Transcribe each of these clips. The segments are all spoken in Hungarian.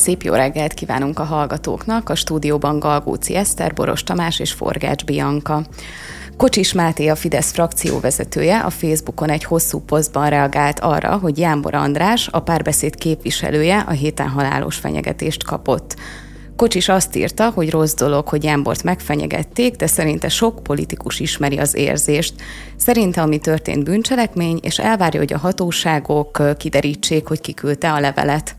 Szép jó reggelt kívánunk a hallgatóknak, a stúdióban Galgóci Eszter, Boros Tamás és Forgács Bianca. Kocsis Máté, a Fidesz frakcióvezetője a Facebookon egy hosszú posztban reagált arra, hogy Jánbor András, a párbeszéd képviselője a héten halálos fenyegetést kapott. Kocsis azt írta, hogy rossz dolog, hogy Jánbort megfenyegették, de szerinte sok politikus ismeri az érzést. Szerinte, ami történt bűncselekmény, és elvárja, hogy a hatóságok kiderítsék, hogy kiküldte a levelet.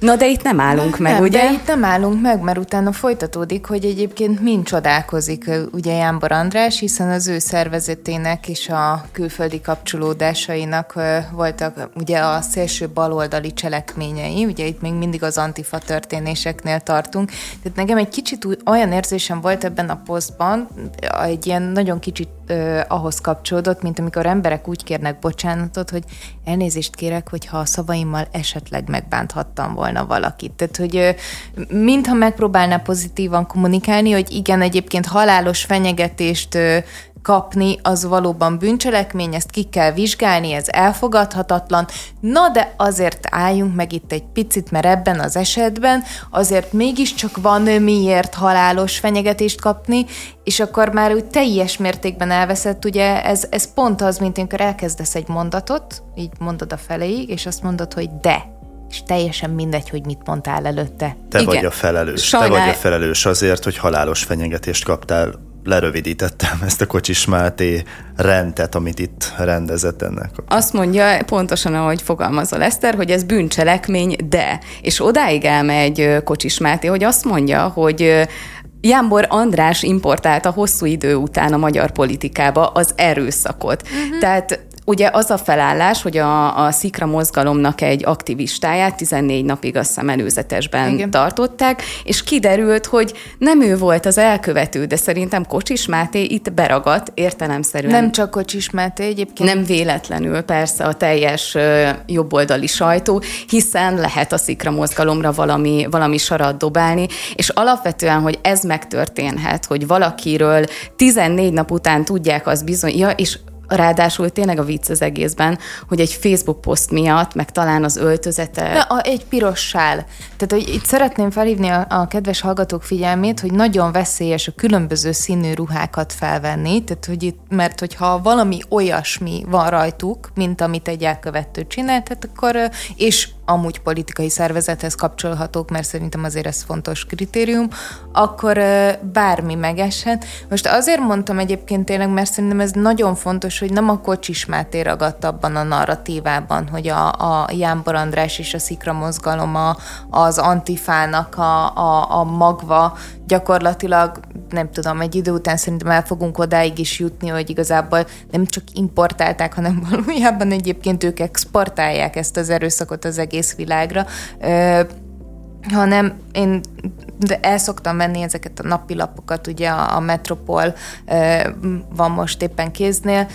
Na de itt nem állunk meg, nem, ugye? De itt nem állunk meg, mert utána folytatódik, hogy egyébként mind csodálkozik ugye Jánbor András, hiszen az ő szervezetének és a külföldi kapcsolódásainak voltak ugye a szélső baloldali cselekményei, ugye itt még mindig az antifa történéseknél tartunk. Tehát nekem egy kicsit olyan érzésem volt ebben a posztban, egy ilyen nagyon kicsit ahhoz kapcsolódott, mint amikor emberek úgy kérnek bocsánatot, hogy elnézést kérek, hogyha a szavaimmal esetleg megbánthattam volna volna valakit. Tehát, hogy mintha megpróbálná pozitívan kommunikálni, hogy igen, egyébként halálos fenyegetést kapni, az valóban bűncselekmény, ezt ki kell vizsgálni, ez elfogadhatatlan. Na de azért álljunk meg itt egy picit, mert ebben az esetben azért mégiscsak van miért halálos fenyegetést kapni, és akkor már úgy teljes mértékben elveszett, ugye ez, ez pont az, mint amikor elkezdesz egy mondatot, így mondod a feléig, és azt mondod, hogy de és teljesen mindegy, hogy mit mondtál előtte. Te Igen. vagy a felelős. Sajnál... Te vagy a felelős azért, hogy halálos fenyegetést kaptál. Lerövidítettem ezt a Kocsis Máté rendet, amit itt rendezett ennek. Azt mondja pontosan, ahogy fogalmazol Eszter, hogy ez bűncselekmény, de. És odáig elmegy Kocsis Máté, hogy azt mondja, hogy Jámbor András importálta hosszú idő után a magyar politikába az erőszakot. Uh-huh. Tehát Ugye az a felállás, hogy a, a Szikra mozgalomnak egy aktivistáját 14 napig a szemelőzetesben Igen. tartották, és kiderült, hogy nem ő volt az elkövető, de szerintem Kocsis Máté itt beragadt értelemszerűen. Nem csak Kocsis Máté egyébként. Nem véletlenül persze a teljes jobboldali sajtó, hiszen lehet a Szikra mozgalomra valami, valami sarat dobálni, és alapvetően, hogy ez megtörténhet, hogy valakiről 14 nap után tudják az bizony, ja, és Ráadásul tényleg a vicc az egészben, hogy egy Facebook poszt miatt, meg talán az öltözete... Na, a, egy piros sál. Tehát, hogy itt szeretném felhívni a, a kedves hallgatók figyelmét, hogy nagyon veszélyes a különböző színű ruhákat felvenni, tehát, hogy itt, mert hogyha valami olyasmi van rajtuk, mint amit egy elkövető csinál, tehát akkor, és amúgy politikai szervezethez kapcsolhatók, mert szerintem azért ez fontos kritérium, akkor bármi megeshet. Most azért mondtam egyébként tényleg, mert szerintem ez nagyon fontos, hogy nem a Kocsis Máté ragadt abban a narratívában, hogy a, a Jánbor András és a Szikra mozgalom a, az antifának a, a, a magva gyakorlatilag nem tudom, egy idő után szerintem el fogunk odáig is jutni, hogy igazából nem csak importálták, hanem valójában egyébként ők exportálják ezt az erőszakot az egész világra, ö, hanem én de el szoktam menni ezeket a napilapokat, ugye a, a Metropol van most éppen kéznél,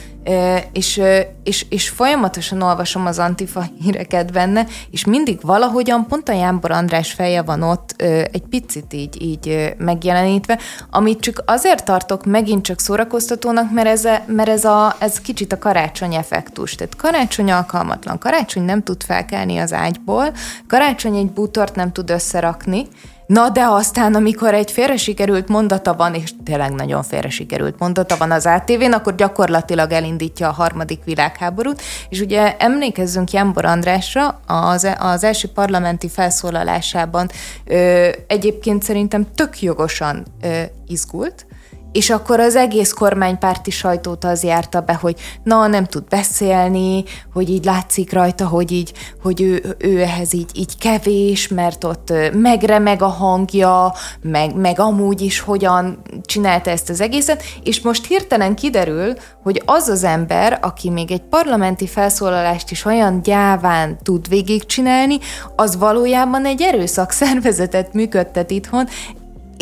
és, és, és folyamatosan olvasom az antifa híreket benne, és mindig valahogyan pont a Jánbor András feje van ott egy picit így, így megjelenítve, amit csak azért tartok megint csak szórakoztatónak, mert ez, a, mert ez, a, ez kicsit a karácsony effektus. Tehát karácsony alkalmatlan, karácsony nem tud felkelni az ágyból, karácsony egy bútort nem tud összerakni, Na de aztán, amikor egy félre sikerült mondata van, és tényleg nagyon félre sikerült mondata van az ATV-n, akkor gyakorlatilag elindítja a harmadik világháborút, és ugye emlékezzünk Jánbor Andrásra, az, az első parlamenti felszólalásában ö, egyébként szerintem tök jogosan ö, izgult, és akkor az egész kormánypárti sajtót az járta be, hogy na, nem tud beszélni, hogy így látszik rajta, hogy így, hogy ő, ő ehhez így, így kevés, mert ott megremeg a hangja, meg, meg amúgy is hogyan csinálta ezt az egészet, és most hirtelen kiderül, hogy az az ember, aki még egy parlamenti felszólalást is olyan gyáván tud végigcsinálni, az valójában egy erőszak szervezetet működtet itthon,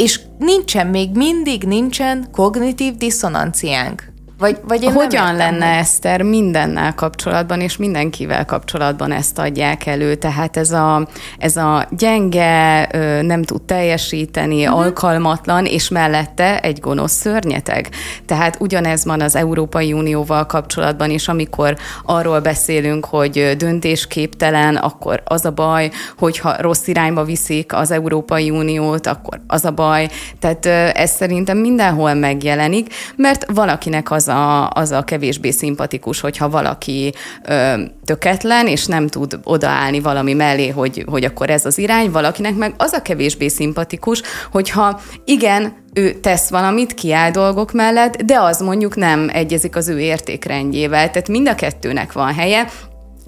és nincsen, még mindig nincsen kognitív diszonanciánk. Vagy, vagy én Hogyan lenne hogy... Eszter mindennel kapcsolatban, és mindenkivel kapcsolatban ezt adják elő? Tehát ez a, ez a gyenge, nem tud teljesíteni, uh-huh. alkalmatlan, és mellette egy gonosz szörnyeteg. Tehát ugyanez van az Európai Unióval kapcsolatban is, amikor arról beszélünk, hogy döntésképtelen, akkor az a baj, hogyha rossz irányba viszik az Európai Uniót, akkor az a baj. Tehát ez szerintem mindenhol megjelenik, mert valakinek az a, az a kevésbé szimpatikus, hogyha valaki ö, töketlen, és nem tud odaállni valami mellé, hogy, hogy akkor ez az irány, valakinek meg az a kevésbé szimpatikus, hogyha igen, ő tesz valamit, kiáll dolgok mellett, de az mondjuk nem egyezik az ő értékrendjével. Tehát mind a kettőnek van helye,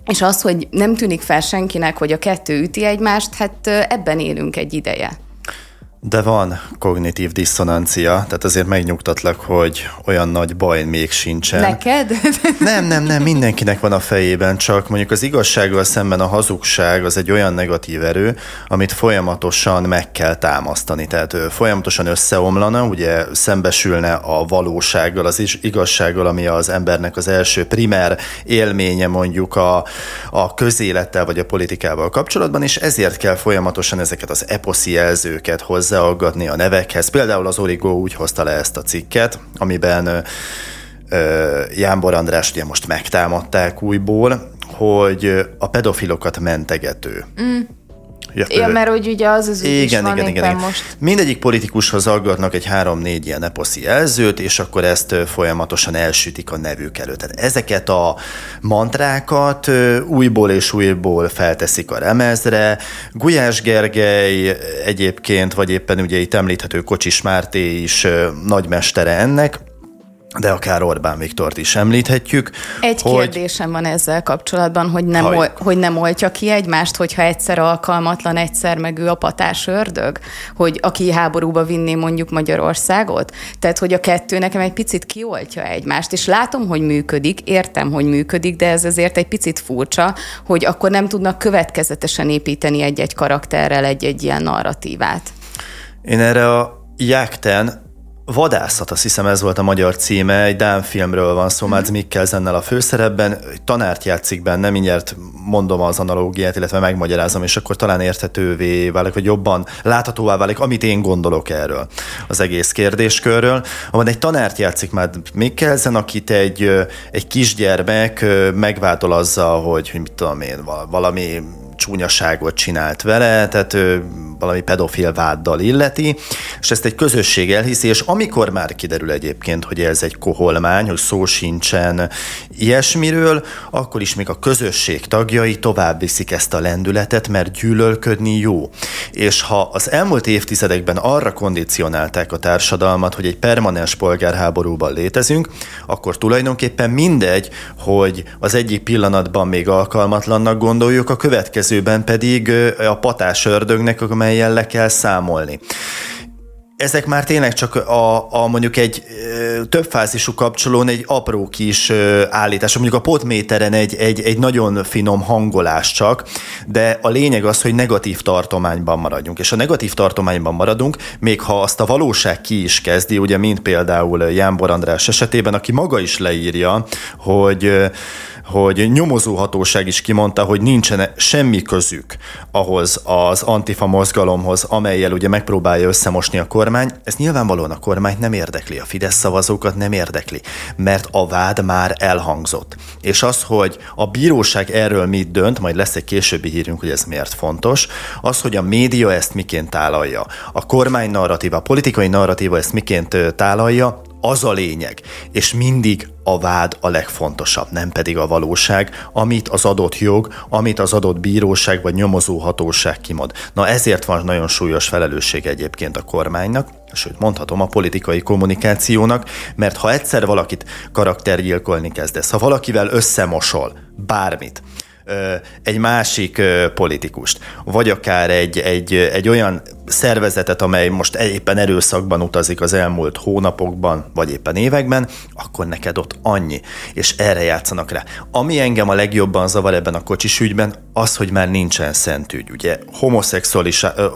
és az, hogy nem tűnik fel senkinek, hogy a kettő üti egymást, hát ebben élünk egy ideje. De van kognitív diszonancia, tehát azért megnyugtatlak, hogy olyan nagy baj még sincsen. Neked? Nem, nem, nem, mindenkinek van a fejében, csak mondjuk az igazsággal szemben a hazugság az egy olyan negatív erő, amit folyamatosan meg kell támasztani. Tehát folyamatosan összeomlana, ugye szembesülne a valósággal, az igazsággal, ami az embernek az első primer élménye mondjuk a, a közélettel vagy a politikával kapcsolatban, és ezért kell folyamatosan ezeket az eposzi jelzőket hozzá hozzáaggatni a nevekhez. Például az Origo úgy hozta le ezt a cikket, amiben Jánbor András ugye most megtámadták újból, hogy a pedofilokat mentegető. Mm Ja, ja mert hogy ugye az az ügy igen, is van igen, igen, igen. most. Mindegyik politikushoz aggatnak egy három-négy ilyen eposzi jelzőt, és akkor ezt folyamatosan elsütik a nevük előtt. Tehát ezeket a mantrákat újból és újból felteszik a remezre. Gulyás Gergely egyébként, vagy éppen ugye itt említhető Kocsis Márté is nagymestere ennek, de akár Orbán Viktort is említhetjük. Egy hogy... kérdésem van ezzel kapcsolatban, hogy nem, Haj... ol, hogy nem oltja ki egymást, hogyha egyszer alkalmatlan, egyszer meg ő a patás ördög? Hogy aki háborúba vinné mondjuk Magyarországot? Tehát, hogy a kettő nekem egy picit kioltja egymást, és látom, hogy működik, értem, hogy működik, de ez azért egy picit furcsa, hogy akkor nem tudnak következetesen építeni egy-egy karakterrel egy-egy ilyen narratívát. Én erre a Jákten Vadászat, azt hiszem ez volt a magyar címe, egy Dán filmről van szó, Mads Mikkelsennel a főszerepben, tanárt játszik benne, mindjárt mondom az analógiát, illetve megmagyarázom, és akkor talán érthetővé válik, vagy jobban láthatóvá válik, amit én gondolok erről az egész kérdéskörről. Van egy tanárt játszik Mads Mikkelsen, akit egy, egy kisgyermek megváltol azzal, hogy, hogy mit tudom én, valami csúnyaságot csinált vele, tehát ő valami pedofil váddal illeti, és ezt egy közösség elhiszi, és amikor már kiderül egyébként, hogy ez egy koholmány, hogy szó sincsen ilyesmiről, akkor is még a közösség tagjai tovább viszik ezt a lendületet, mert gyűlölködni jó. És ha az elmúlt évtizedekben arra kondicionálták a társadalmat, hogy egy permanens polgárháborúban létezünk, akkor tulajdonképpen mindegy, hogy az egyik pillanatban még alkalmatlannak gondoljuk, a következőben pedig a patás ördögnek, amely amelyen le kell számolni ezek már tényleg csak a, a mondjuk egy ö, több fázisú kapcsolón egy apró kis állítás, mondjuk a potméteren egy, egy, egy nagyon finom hangolás csak, de a lényeg az, hogy negatív tartományban maradjunk. És a negatív tartományban maradunk, még ha azt a valóság ki is kezdi, ugye mint például Jánbor András esetében, aki maga is leírja, hogy hogy nyomozóhatóság is kimondta, hogy nincsen semmi közük ahhoz az antifa mozgalomhoz, amelyel ugye megpróbálja összemosni a kormány. Ez nyilvánvalóan a kormányt nem érdekli, a Fidesz szavazókat nem érdekli, mert a vád már elhangzott. És az, hogy a bíróság erről mit dönt, majd lesz egy későbbi hírünk, hogy ez miért fontos, az, hogy a média ezt miként tálalja, a kormány narratíva, a politikai narratíva ezt miként tálalja, az a lényeg, és mindig a vád a legfontosabb, nem pedig a valóság, amit az adott jog, amit az adott bíróság vagy nyomozó hatóság kimond. Na ezért van nagyon súlyos felelősség egyébként a kormánynak, sőt mondhatom a politikai kommunikációnak, mert ha egyszer valakit karaktergyilkolni kezdesz, ha valakivel összemosol bármit, egy másik politikust, vagy akár egy, egy, egy olyan szervezetet, amely most éppen erőszakban utazik az elmúlt hónapokban, vagy éppen években, akkor neked ott annyi, és erre játszanak rá. Ami engem a legjobban zavar ebben a kocsis ügyben, az, hogy már nincsen szentügy. Ugye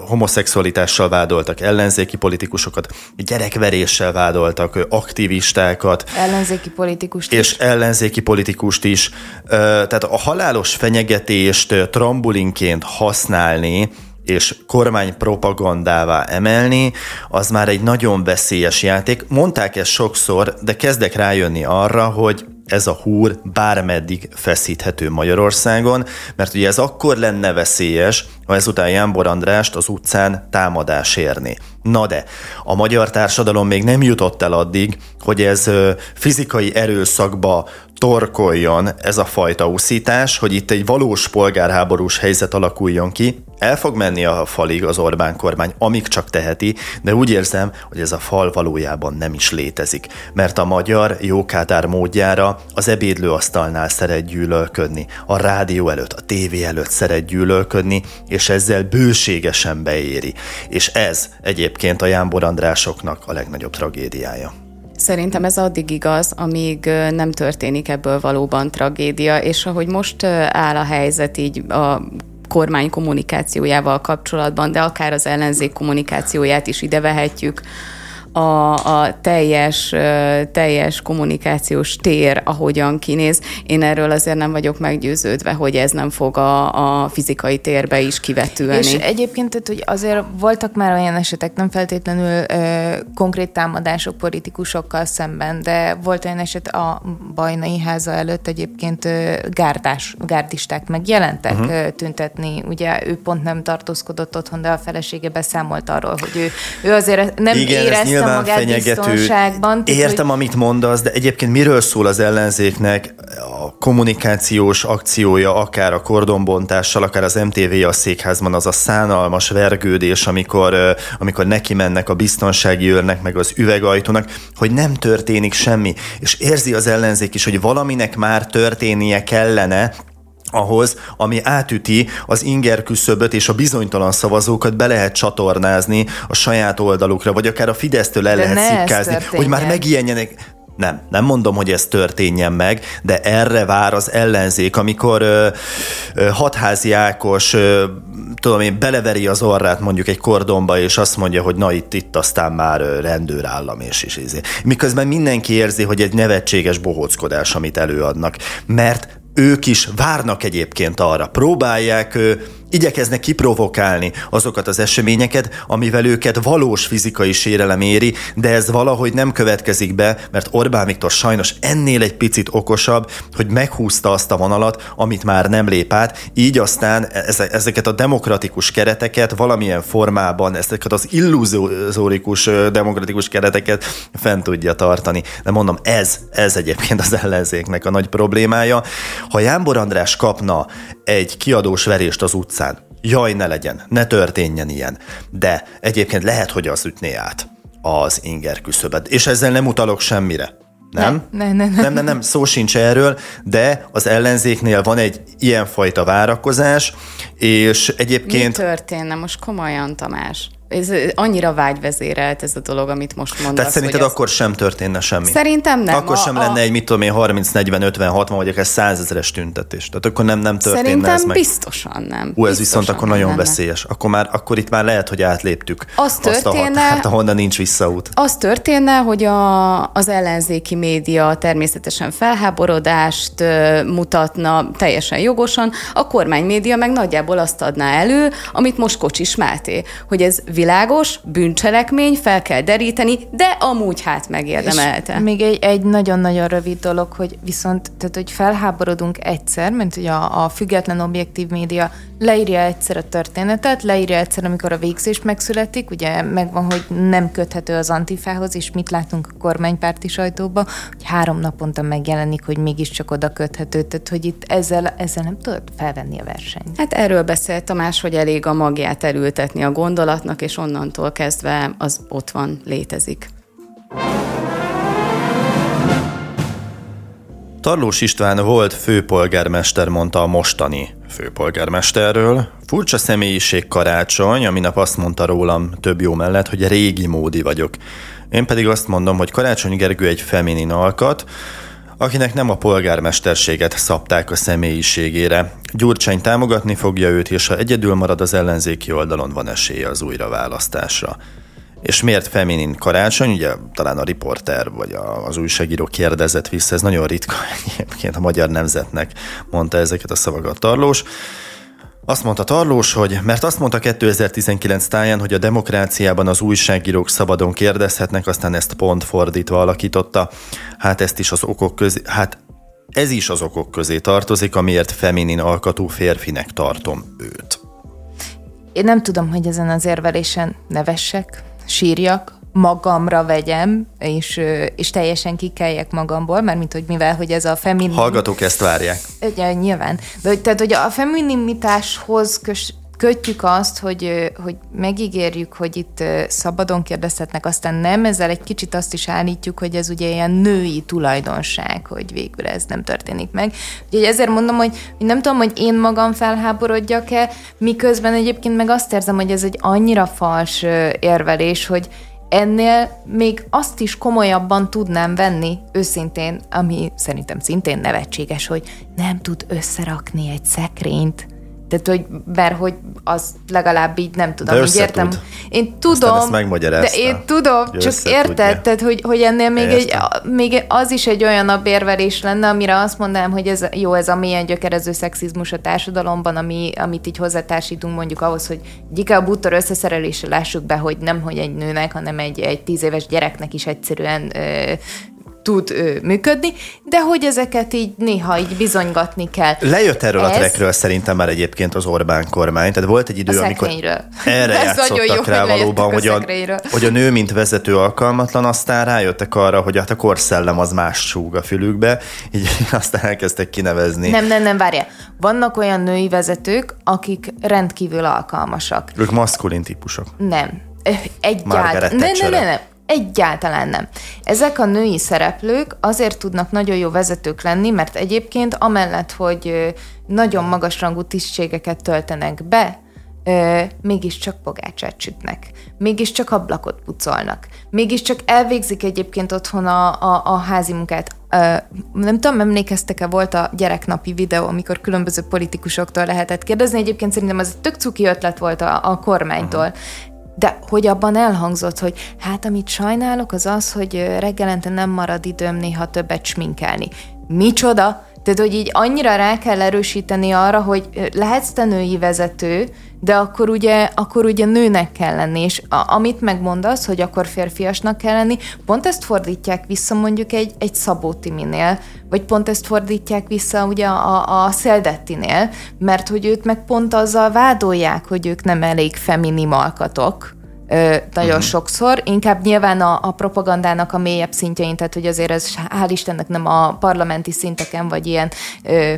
homoszexualitással vádoltak ellenzéki politikusokat, gyerekveréssel vádoltak aktivistákat. Ellenzéki politikust És is. ellenzéki politikust is. Tehát a halálos fenyegetést trambulinként használni, és kormány propagandává emelni, az már egy nagyon veszélyes játék. Mondták ezt sokszor, de kezdek rájönni arra, hogy ez a húr bármeddig feszíthető Magyarországon, mert ugye ez akkor lenne veszélyes, ha ezután Jánbor Andrást az utcán támadás érni. Na de, a magyar társadalom még nem jutott el addig, hogy ez fizikai erőszakba torkoljon ez a fajta úszítás, hogy itt egy valós polgárháborús helyzet alakuljon ki. El fog menni a falig az Orbán kormány, amíg csak teheti, de úgy érzem, hogy ez a fal valójában nem is létezik, mert a magyar jókádár módjára az ebédlőasztalnál szeret gyűlölködni, a rádió előtt, a tévé előtt szeret gyűlölködni, és ezzel bőségesen beéri. És ez egyébként a Jánbor Andrásoknak a legnagyobb tragédiája. Szerintem ez addig igaz, amíg nem történik ebből valóban tragédia, és ahogy most áll a helyzet így a kormány kommunikációjával kapcsolatban, de akár az ellenzék kommunikációját is ide vehetjük, a, a teljes, teljes kommunikációs tér, ahogyan kinéz. Én erről azért nem vagyok meggyőződve, hogy ez nem fog a, a fizikai térbe is kivetülni. És egyébként, tehát, hogy azért voltak már olyan esetek, nem feltétlenül ö, konkrét támadások politikusokkal szemben, de volt olyan eset a Bajnai háza előtt egyébként ö, gárdás, gárdisták megjelentek uh-huh. tüntetni. Ugye ő pont nem tartózkodott otthon, de a felesége beszámolt arról, hogy ő, ő azért nem Igen, érezte nyilván fenyegető. Értem, hogy... amit mondasz, de egyébként miről szól az ellenzéknek a kommunikációs akciója, akár a kordonbontással, akár az MTV a székházban, az a szánalmas vergődés, amikor, amikor neki mennek a biztonsági őrnek, meg az üvegajtónak, hogy nem történik semmi. És érzi az ellenzék is, hogy valaminek már történnie kellene, ahhoz, ami átüti az inger küszöböt és a bizonytalan szavazókat be lehet csatornázni a saját oldalukra, vagy akár a Fidesztől le de lehet szikkázni, hogy már megijedjenek. Nem, nem mondom, hogy ez történjen meg, de erre vár az ellenzék, amikor ö, ö, hatházi Ákos, ö, tudom én, beleveri az orrát mondjuk egy kordonba, és azt mondja, hogy na itt, itt aztán már rendőrállam, és is izé. Miközben mindenki érzi, hogy egy nevetséges bohóckodás, amit előadnak. Mert ők is várnak egyébként arra, próbálják igyekeznek kiprovokálni azokat az eseményeket, amivel őket valós fizikai sérelem éri, de ez valahogy nem következik be, mert Orbán Viktor sajnos ennél egy picit okosabb, hogy meghúzta azt a vonalat, amit már nem lép át, így aztán ezeket a demokratikus kereteket valamilyen formában, ezeket az illuzórikus demokratikus kereteket fent tudja tartani. De mondom, ez, ez egyébként az ellenzéknek a nagy problémája. Ha Jánbor András kapna egy kiadós verést az utcán. Jaj, ne legyen, ne történjen ilyen. De egyébként lehet, hogy az ütné át az inger küszöbet. És ezzel nem utalok semmire. Nem? Ne, ne, ne, nem, nem, nem, szó sincs erről, de az ellenzéknél van egy ilyenfajta várakozás, és egyébként... Mi történne most komolyan, Tamás? Ez annyira vágyvezérelt ez a dolog, amit most mondasz. Tehát szerinted akkor az... sem történne semmi? Szerintem nem. Akkor a, sem a... lenne egy, mit tudom én, 30, 40, 50, 60, vagy akár 100 ezeres tüntetés. Tehát akkor nem, nem történne Szerintem ez meg. biztosan nem. Ú, ez viszont akkor nagyon lenne. veszélyes. Akkor, már, akkor itt már lehet, hogy átléptük az történne, azt a ahonnan nincs visszaút. Az történne, hogy a, az ellenzéki média természetesen felháborodást mutatna teljesen jogosan, a kormány média meg nagyjából azt adná elő, amit most Kocsis Máté, hogy ez világos, bűncselekmény, fel kell deríteni, de amúgy hát megérdemelte. És még egy, egy nagyon-nagyon rövid dolog, hogy viszont, tehát hogy felháborodunk egyszer, mint hogy a, a független objektív média leírja egyszer a történetet, leírja egyszer, amikor a végzés megszületik, ugye megvan, hogy nem köthető az antifához, és mit látunk a kormánypárti sajtóban, hogy három naponta megjelenik, hogy mégiscsak oda köthető, tehát hogy itt ezzel, ezzel nem tudod felvenni a versenyt. Hát erről beszélt Tamás, hogy elég a magját elültetni a gondolatnak, és onnantól kezdve az ott van, létezik. Tarlós István volt főpolgármester, mondta a mostani főpolgármesterről. Furcsa személyiség karácsony, aminap azt mondta rólam több jó mellett, hogy régi módi vagyok. Én pedig azt mondom, hogy Karácsony Gergő egy feminin alkat, akinek nem a polgármesterséget szabták a személyiségére. Gyurcsány támogatni fogja őt, és ha egyedül marad az ellenzéki oldalon, van esélye az újraválasztásra. És miért feminin karácsony? Ugye talán a riporter vagy az újságíró kérdezett vissza, ez nagyon ritka egyébként a magyar nemzetnek mondta ezeket a szavakat Tarlós. Azt mondta Tarlós, hogy mert azt mondta 2019 táján, hogy a demokráciában az újságírók szabadon kérdezhetnek, aztán ezt pont fordítva alakította. Hát ezt is az okok közé, hát ez is az okok közé tartozik, amiért feminin alkatú férfinek tartom őt. Én nem tudom, hogy ezen az érvelésen nevessek, sírjak, magamra vegyem, és, és teljesen kikeljek magamból, mert mint hogy mivel, hogy ez a feminin... Hallgatók ezt várják. Ugye, nyilván. De, hogy, tehát, hogy a feminimitáshoz kös, kötjük azt, hogy, hogy megígérjük, hogy itt szabadon kérdezhetnek, aztán nem, ezzel egy kicsit azt is állítjuk, hogy ez ugye ilyen női tulajdonság, hogy végül ez nem történik meg. Úgyhogy ezért mondom, hogy, nem tudom, hogy én magam felháborodjak-e, miközben egyébként meg azt érzem, hogy ez egy annyira fals érvelés, hogy ennél még azt is komolyabban tudnám venni, őszintén, ami szerintem szintén nevetséges, hogy nem tud összerakni egy szekrényt tehát, hogy, mert hogy az legalább így nem tudom, így értem. Tud. Én tudom, de én tudom, csak érted, tehát, hogy, hogy ennél még, egy, még az is egy olyan bérverés lenne, amire azt mondanám, hogy ez jó, ez a milyen gyökerező szexizmus a társadalomban, ami, amit így hozzátársítunk mondjuk ahhoz, hogy egy a bútor összeszerelésre lássuk be, hogy nem hogy egy nőnek, hanem egy, egy tíz éves gyereknek is egyszerűen ö, tud ö, működni, de hogy ezeket így néha így bizonygatni kell. Lejött erről Ez... a trekről szerintem már egyébként az Orbán kormány, tehát volt egy idő, amikor erre játszottak jó, rá valóban, hogy a, hogy a nő, mint vezető alkalmatlan, aztán rájöttek arra, hogy hát a korszellem az más súg a fülükbe, így aztán elkezdtek kinevezni. Nem, nem, nem, várjál. Vannak olyan női vezetők, akik rendkívül alkalmasak. Ők maszkulin típusok. Nem. Egyáltalán. Nem, nem, nem, nem. Egyáltalán nem. Ezek a női szereplők azért tudnak nagyon jó vezetők lenni, mert egyébként amellett, hogy nagyon magas rangú tisztségeket töltenek be, mégiscsak pogácsát sütnek, mégiscsak ablakot pucolnak, mégiscsak elvégzik egyébként otthon a, a, a házi munkát. Nem tudom, emlékeztek-e, volt a gyereknapi videó, amikor különböző politikusoktól lehetett kérdezni. Egyébként szerintem ez egy tök cuki ötlet volt a, a kormánytól. Uh-huh de hogy abban elhangzott, hogy hát amit sajnálok az az, hogy reggelente nem marad időm néha többet sminkelni. Micsoda? Tehát, hogy így annyira rá kell erősíteni arra, hogy lehetsz te női vezető, de akkor ugye, akkor ugye nőnek kell lenni, és a, amit megmondasz, hogy akkor férfiasnak kell lenni, pont ezt fordítják vissza mondjuk egy, egy Szabó Timinél, vagy pont ezt fordítják vissza ugye a, a Szeldettinél, mert hogy őt meg pont azzal vádolják, hogy ők nem elég feminim alkatok, Ö, nagyon uh-huh. sokszor, inkább nyilván a, a propagandának a mélyebb szintjein, tehát hogy azért ez hál' Istennek nem a parlamenti szinteken, vagy ilyen ö,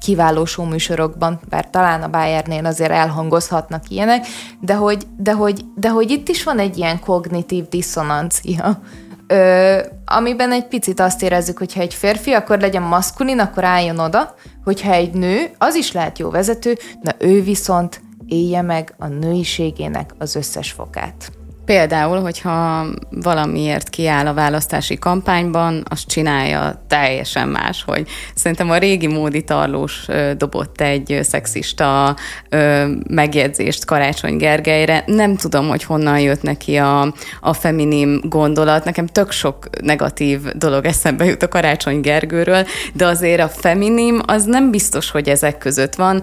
kiváló műsorokban, bár talán a Bayernnél azért elhangozhatnak ilyenek, de hogy, de hogy, de hogy itt is van egy ilyen kognitív diszonancia, ö, amiben egy picit azt érezzük, hogy ha egy férfi, akkor legyen maszkulin, akkor álljon oda, hogyha egy nő, az is lehet jó vezető, na ő viszont élje meg a nőiségének az összes fokát. Például, hogyha valamiért kiáll a választási kampányban, azt csinálja teljesen más, hogy szerintem a régi módi tarlós dobott egy szexista megjegyzést Karácsony Gergelyre. Nem tudom, hogy honnan jött neki a, a feminim gondolat. Nekem tök sok negatív dolog eszembe jut a Karácsony Gergőről, de azért a feminim az nem biztos, hogy ezek között van.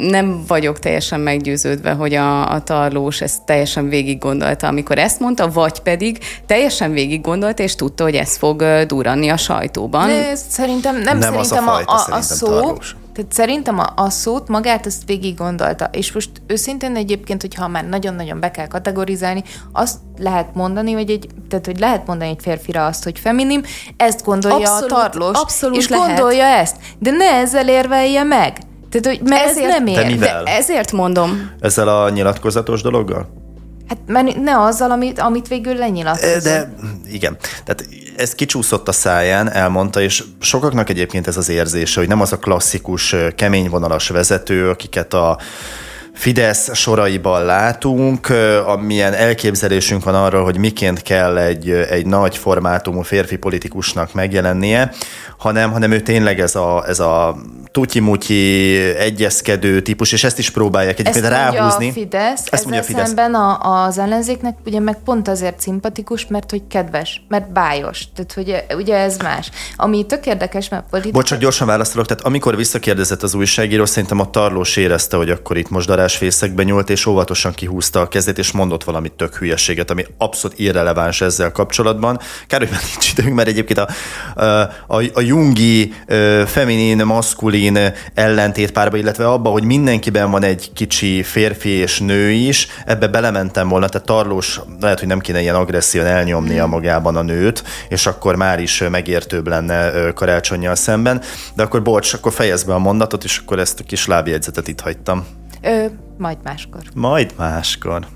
Nem vagyok teljesen meggyőződve, hogy a, a tarlós ezt teljesen végig gondol gondolta, amikor ezt mondta, vagy pedig teljesen végig gondolta, és tudta, hogy ez fog durranni a sajtóban. De szerintem nem, nem szerintem a, fajta, a, a, a szó, tarlós. Tehát szerintem a, a szót magát ezt végig gondolta. És most őszintén egyébként, hogyha már nagyon-nagyon be kell kategorizálni, azt lehet mondani, hogy egy, tehát hogy lehet mondani egy férfira azt, hogy feminim, ezt gondolja abszolút, a tarlós, abszolút és lehet. gondolja ezt. De ne ezzel érvelje meg. Tehát, hogy mert ezért, ez nem ér. De ezért mondom. Ezzel a nyilatkozatos dologgal? Hát mert ne azzal, amit, amit végül lenyilatkozott. De igen, tehát ez kicsúszott a száján, elmondta, és sokaknak egyébként ez az érzése, hogy nem az a klasszikus keményvonalas vezető, akiket a Fidesz soraiban látunk, amilyen elképzelésünk van arról, hogy miként kell egy, egy nagy formátumú férfi politikusnak megjelennie, hanem, hanem ő tényleg ez a, ez a tutyi-mutyi, egyezkedő típus, és ezt is próbálják egyébként ezt ráhúzni. A Fidesz, ezt mondja a Fidesz. szemben a, az ellenzéknek ugye meg pont azért szimpatikus, mert hogy kedves, mert bájos. Tehát hogy ugye ez más. Ami tök érdekes, mert politikus... Bocs, csak gyorsan válaszolok. Tehát amikor visszakérdezett az újságíró, szerintem a tarlós érezte, hogy akkor itt most darásfészekbe nyúlt, és óvatosan kihúzta a kezét, és mondott valami tök hülyeséget, ami abszolút irreleváns ezzel kapcsolatban. Kár, hogy már nincs időnk, mert egyébként a, a, a, jungi, feminin, maszkulin maszkulin ellentétpárba, illetve abba, hogy mindenkiben van egy kicsi férfi és nő is, ebbe belementem volna, tehát Tarlós lehet, hogy nem kéne ilyen agresszión elnyomnia hmm. magában a nőt, és akkor már is megértőbb lenne karácsonyjal szemben, de akkor bocs, akkor fejezd be a mondatot, és akkor ezt a kis lábjegyzetet itt hagytam. Ö, majd máskor. Majd máskor.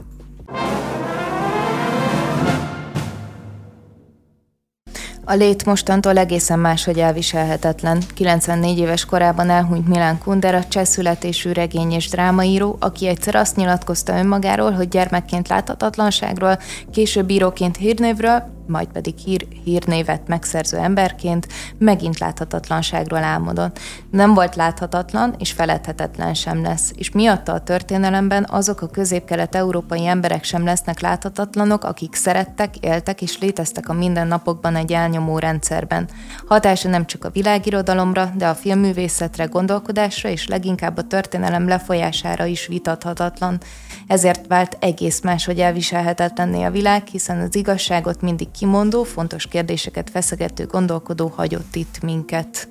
A lét mostantól egészen máshogy elviselhetetlen. 94 éves korában elhunyt Milán Kundera, cseh születésű regény és drámaíró, aki egyszer azt nyilatkozta önmagáról, hogy gyermekként láthatatlanságról, később íróként hírnévről, majd pedig hír, hírnévet megszerző emberként megint láthatatlanságról álmodott. Nem volt láthatatlan, és feledhetetlen sem lesz, és miatta a történelemben azok a közép-kelet-európai emberek sem lesznek láthatatlanok, akik szerettek, éltek és léteztek a mindennapokban egy elnyomó rendszerben. Hatása nem csak a világirodalomra, de a filmművészetre, gondolkodásra és leginkább a történelem lefolyására is vitathatatlan. Ezért vált egész más, hogy elviselhetetlenné a világ, hiszen az igazságot mindig kimondó, fontos kérdéseket feszegető gondolkodó hagyott itt minket.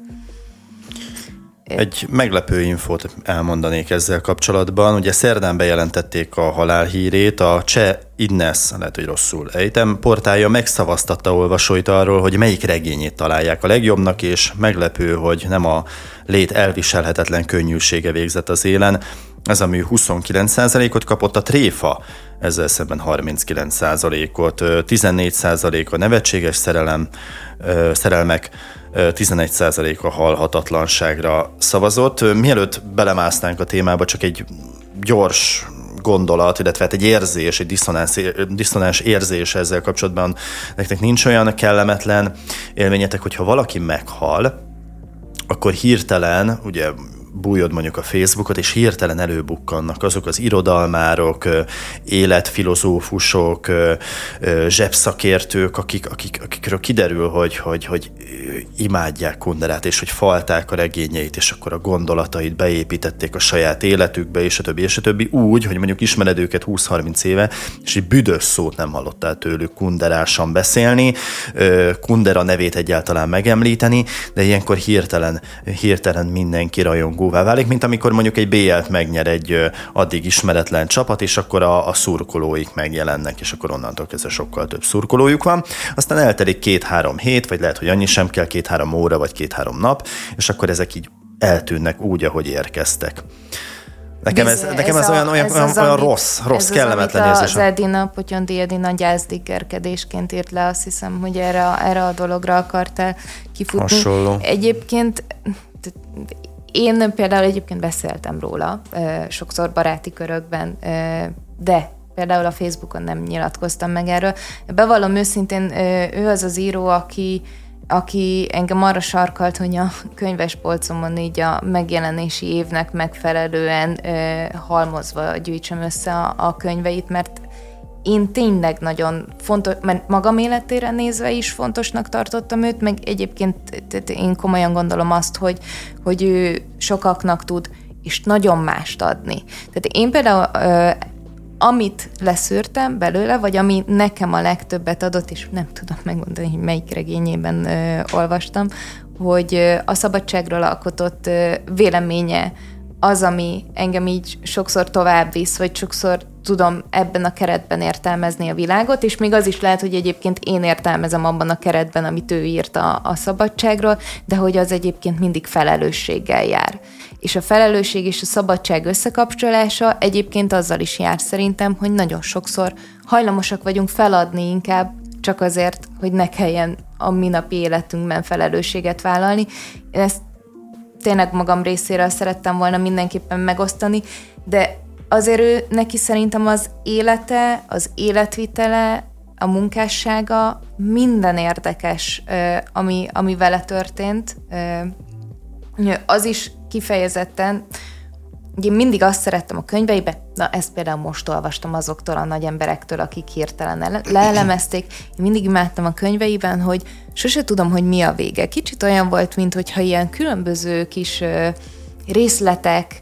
Egy meglepő infót elmondanék ezzel kapcsolatban. Ugye szerdán bejelentették a halálhírét, a cseh Innes, lehet, hogy rosszul ejtem, portálja megszavaztatta olvasóit arról, hogy melyik regényét találják a legjobbnak, és meglepő, hogy nem a lét elviselhetetlen könnyűsége végzett az élen. Ez a mű 29%-ot kapott, a tréfa ezzel szemben 39%-ot, 14% a nevetséges szerelem, szerelmek, 11% a halhatatlanságra szavazott. Mielőtt belemásznánk a témába, csak egy gyors gondolat, illetve hát egy érzés, egy diszonáns, érzés ezzel kapcsolatban. Nektek nincs olyan kellemetlen élményetek, hogyha valaki meghal, akkor hirtelen, ugye bújod mondjuk a Facebookot, és hirtelen előbukkannak azok az irodalmárok, életfilozófusok, zsebszakértők, akik, akik, akikről kiderül, hogy, hogy, hogy imádják Kunderát, és hogy falták a regényeit, és akkor a gondolatait beépítették a saját életükbe, és a többi, és a többi úgy, hogy mondjuk ismered őket 20-30 éve, és egy büdös szót nem hallottál tőlük kunderásan beszélni, Kundera nevét egyáltalán megemlíteni, de ilyenkor hirtelen, hirtelen mindenki rajongóvá válik, mint amikor mondjuk egy BL-t megnyer egy addig ismeretlen csapat, és akkor a, a szurkolóik megjelennek, és akkor onnantól kezdve sokkal több szurkolójuk van. Aztán eltelik két-három hét, vagy lehet, hogy annyi sem kell, két-három óra, vagy két-három nap, és akkor ezek így eltűnnek úgy, ahogy érkeztek. Nekem ez, ez, nekem ez, ez, olyan, olyan, ez az, olyan rossz, rossz, ez kellemetlen az, érzés. Az Edina, Potyondi Edina gyászdikkerkedésként írt le, azt hiszem, hogy erre, erre a dologra akartál kifutni. Hasonló. Egyébként én például egyébként beszéltem róla sokszor baráti körökben, de például a Facebookon nem nyilatkoztam meg erről. Bevallom őszintén, ő az az író, aki aki engem arra sarkalt, hogy a könyvespolcomon így a megjelenési évnek megfelelően halmozva gyűjtsem össze a, a könyveit, mert én tényleg nagyon fontos, mert magam életére nézve is fontosnak tartottam őt, meg egyébként én komolyan gondolom azt, hogy, hogy ő sokaknak tud és nagyon mást adni. Tehát én például amit leszűrtem belőle, vagy ami nekem a legtöbbet adott, és nem tudom megmondani, hogy melyik regényében ö, olvastam, hogy a szabadságról alkotott ö, véleménye az, ami engem így sokszor tovább visz, vagy sokszor tudom ebben a keretben értelmezni a világot, és még az is lehet, hogy egyébként én értelmezem abban a keretben, amit ő írt a, a szabadságról, de hogy az egyébként mindig felelősséggel jár. És a felelősség és a szabadság összekapcsolása egyébként azzal is jár szerintem, hogy nagyon sokszor hajlamosak vagyunk feladni inkább csak azért, hogy ne kelljen a minapi életünkben felelősséget vállalni. Én ezt tényleg magam részéről szerettem volna mindenképpen megosztani, de azért ő neki szerintem az élete, az életvitele, a munkássága, minden érdekes, ami, ami vele történt. Az is kifejezetten, én mindig azt szerettem a könyveibe, na ezt például most olvastam azoktól a nagy emberektől, akik hirtelen leelemezték. Én mindig imádtam a könyveiben, hogy sose tudom, hogy mi a vége. Kicsit olyan volt, mint hogyha ilyen különböző kis részletek,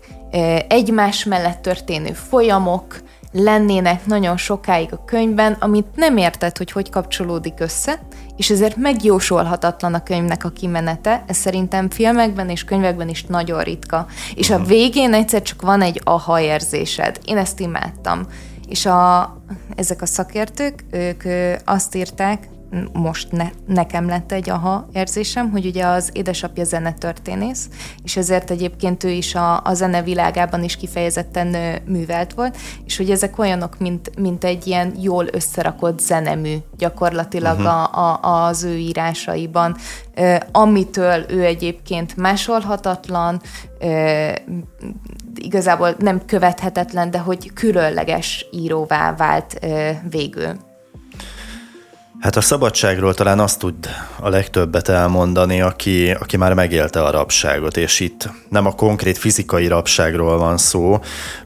egymás mellett történő folyamok, lennének nagyon sokáig a könyvben, amit nem érted, hogy hogy kapcsolódik össze, és ezért megjósolhatatlan a könyvnek a kimenete. Ez szerintem filmekben és könyvekben is nagyon ritka. És a végén egyszer csak van egy aha érzésed. Én ezt imádtam. És a, ezek a szakértők, ők azt írták, most ne, nekem lett egy aha érzésem, hogy ugye az édesapja zenetörténész, és ezért egyébként ő is a, a zene világában is kifejezetten művelt volt, és hogy ezek olyanok, mint, mint egy ilyen jól összerakott zenemű gyakorlatilag uh-huh. a, a, az ő írásaiban, amitől ő egyébként másolhatatlan, igazából nem követhetetlen, de hogy különleges íróvá vált végül. Hát a szabadságról talán azt tud a legtöbbet elmondani, aki, aki már megélte a rabságot, és itt nem a konkrét fizikai rabságról van szó,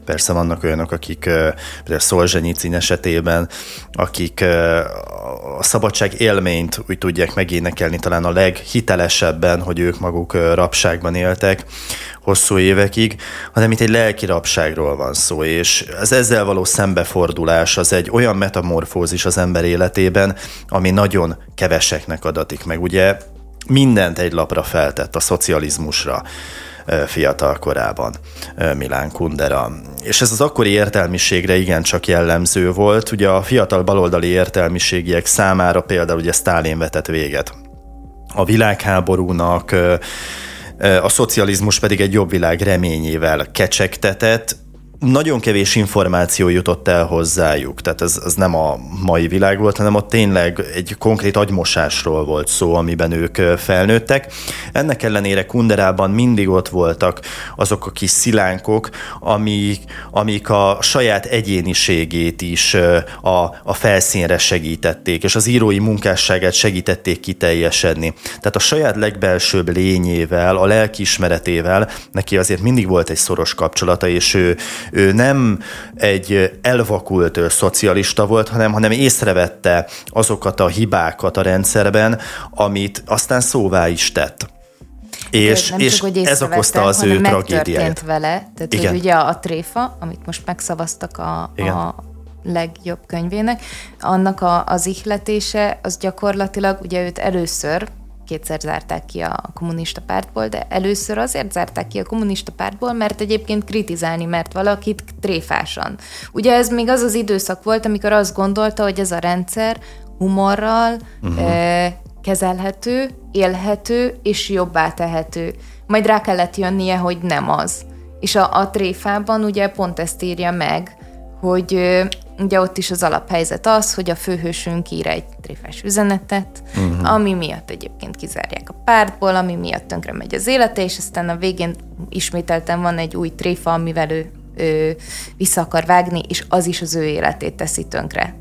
persze vannak olyanok, akik például Szolzsenyicin esetében, akik a szabadság élményt úgy tudják megénekelni talán a leghitelesebben, hogy ők maguk rabságban éltek, hosszú évekig, hanem itt egy lelki rabságról van szó, és az ezzel való szembefordulás az egy olyan metamorfózis az ember életében, ami nagyon keveseknek adatik meg. Ugye mindent egy lapra feltett a szocializmusra fiatal korában Milán Kundera. És ez az akkori értelmiségre igencsak jellemző volt. Ugye a fiatal baloldali értelmiségiek számára például ugye Sztálin vetett véget a világháborúnak, a szocializmus pedig egy jobb világ reményével kecsegtetett, nagyon kevés információ jutott el hozzájuk, tehát ez, ez nem a mai világ volt, hanem ott tényleg egy konkrét agymosásról volt szó, amiben ők felnőttek. Ennek ellenére Kunderában mindig ott voltak azok a kis szilánkok, amik, amik a saját egyéniségét is a, a felszínre segítették, és az írói munkásságát segítették kiteljesedni. Tehát a saját legbelsőbb lényével, a lelkiismeretével neki azért mindig volt egy szoros kapcsolata, és ő, ő nem egy elvakult szocialista volt, hanem, hanem észrevette azokat a hibákat a rendszerben, amit aztán szóvá is tett. És, nem és csak, ez okozta az ő tragédiáját. vele, tehát Igen. hogy ugye a tréfa, amit most megszavaztak a, a legjobb könyvének, annak a, az ihletése, az gyakorlatilag ugye őt először kétszer zárták ki a kommunista pártból, de először azért zárták ki a kommunista pártból, mert egyébként kritizálni mert valakit tréfásan. Ugye ez még az az időszak volt, amikor azt gondolta, hogy ez a rendszer humorral uh-huh. e, kezelhető, élhető és jobbá tehető. Majd rá kellett jönnie, hogy nem az. És a, a tréfában ugye pont ezt írja meg, hogy Ugye ott is az alaphelyzet az, hogy a főhősünk ír egy tréfás üzenetet, uh-huh. ami miatt egyébként kizárják a pártból, ami miatt tönkre megy az élete, és aztán a végén ismételten van egy új tréfa, amivel ő, ő vissza akar vágni, és az is az ő életét teszi tönkre.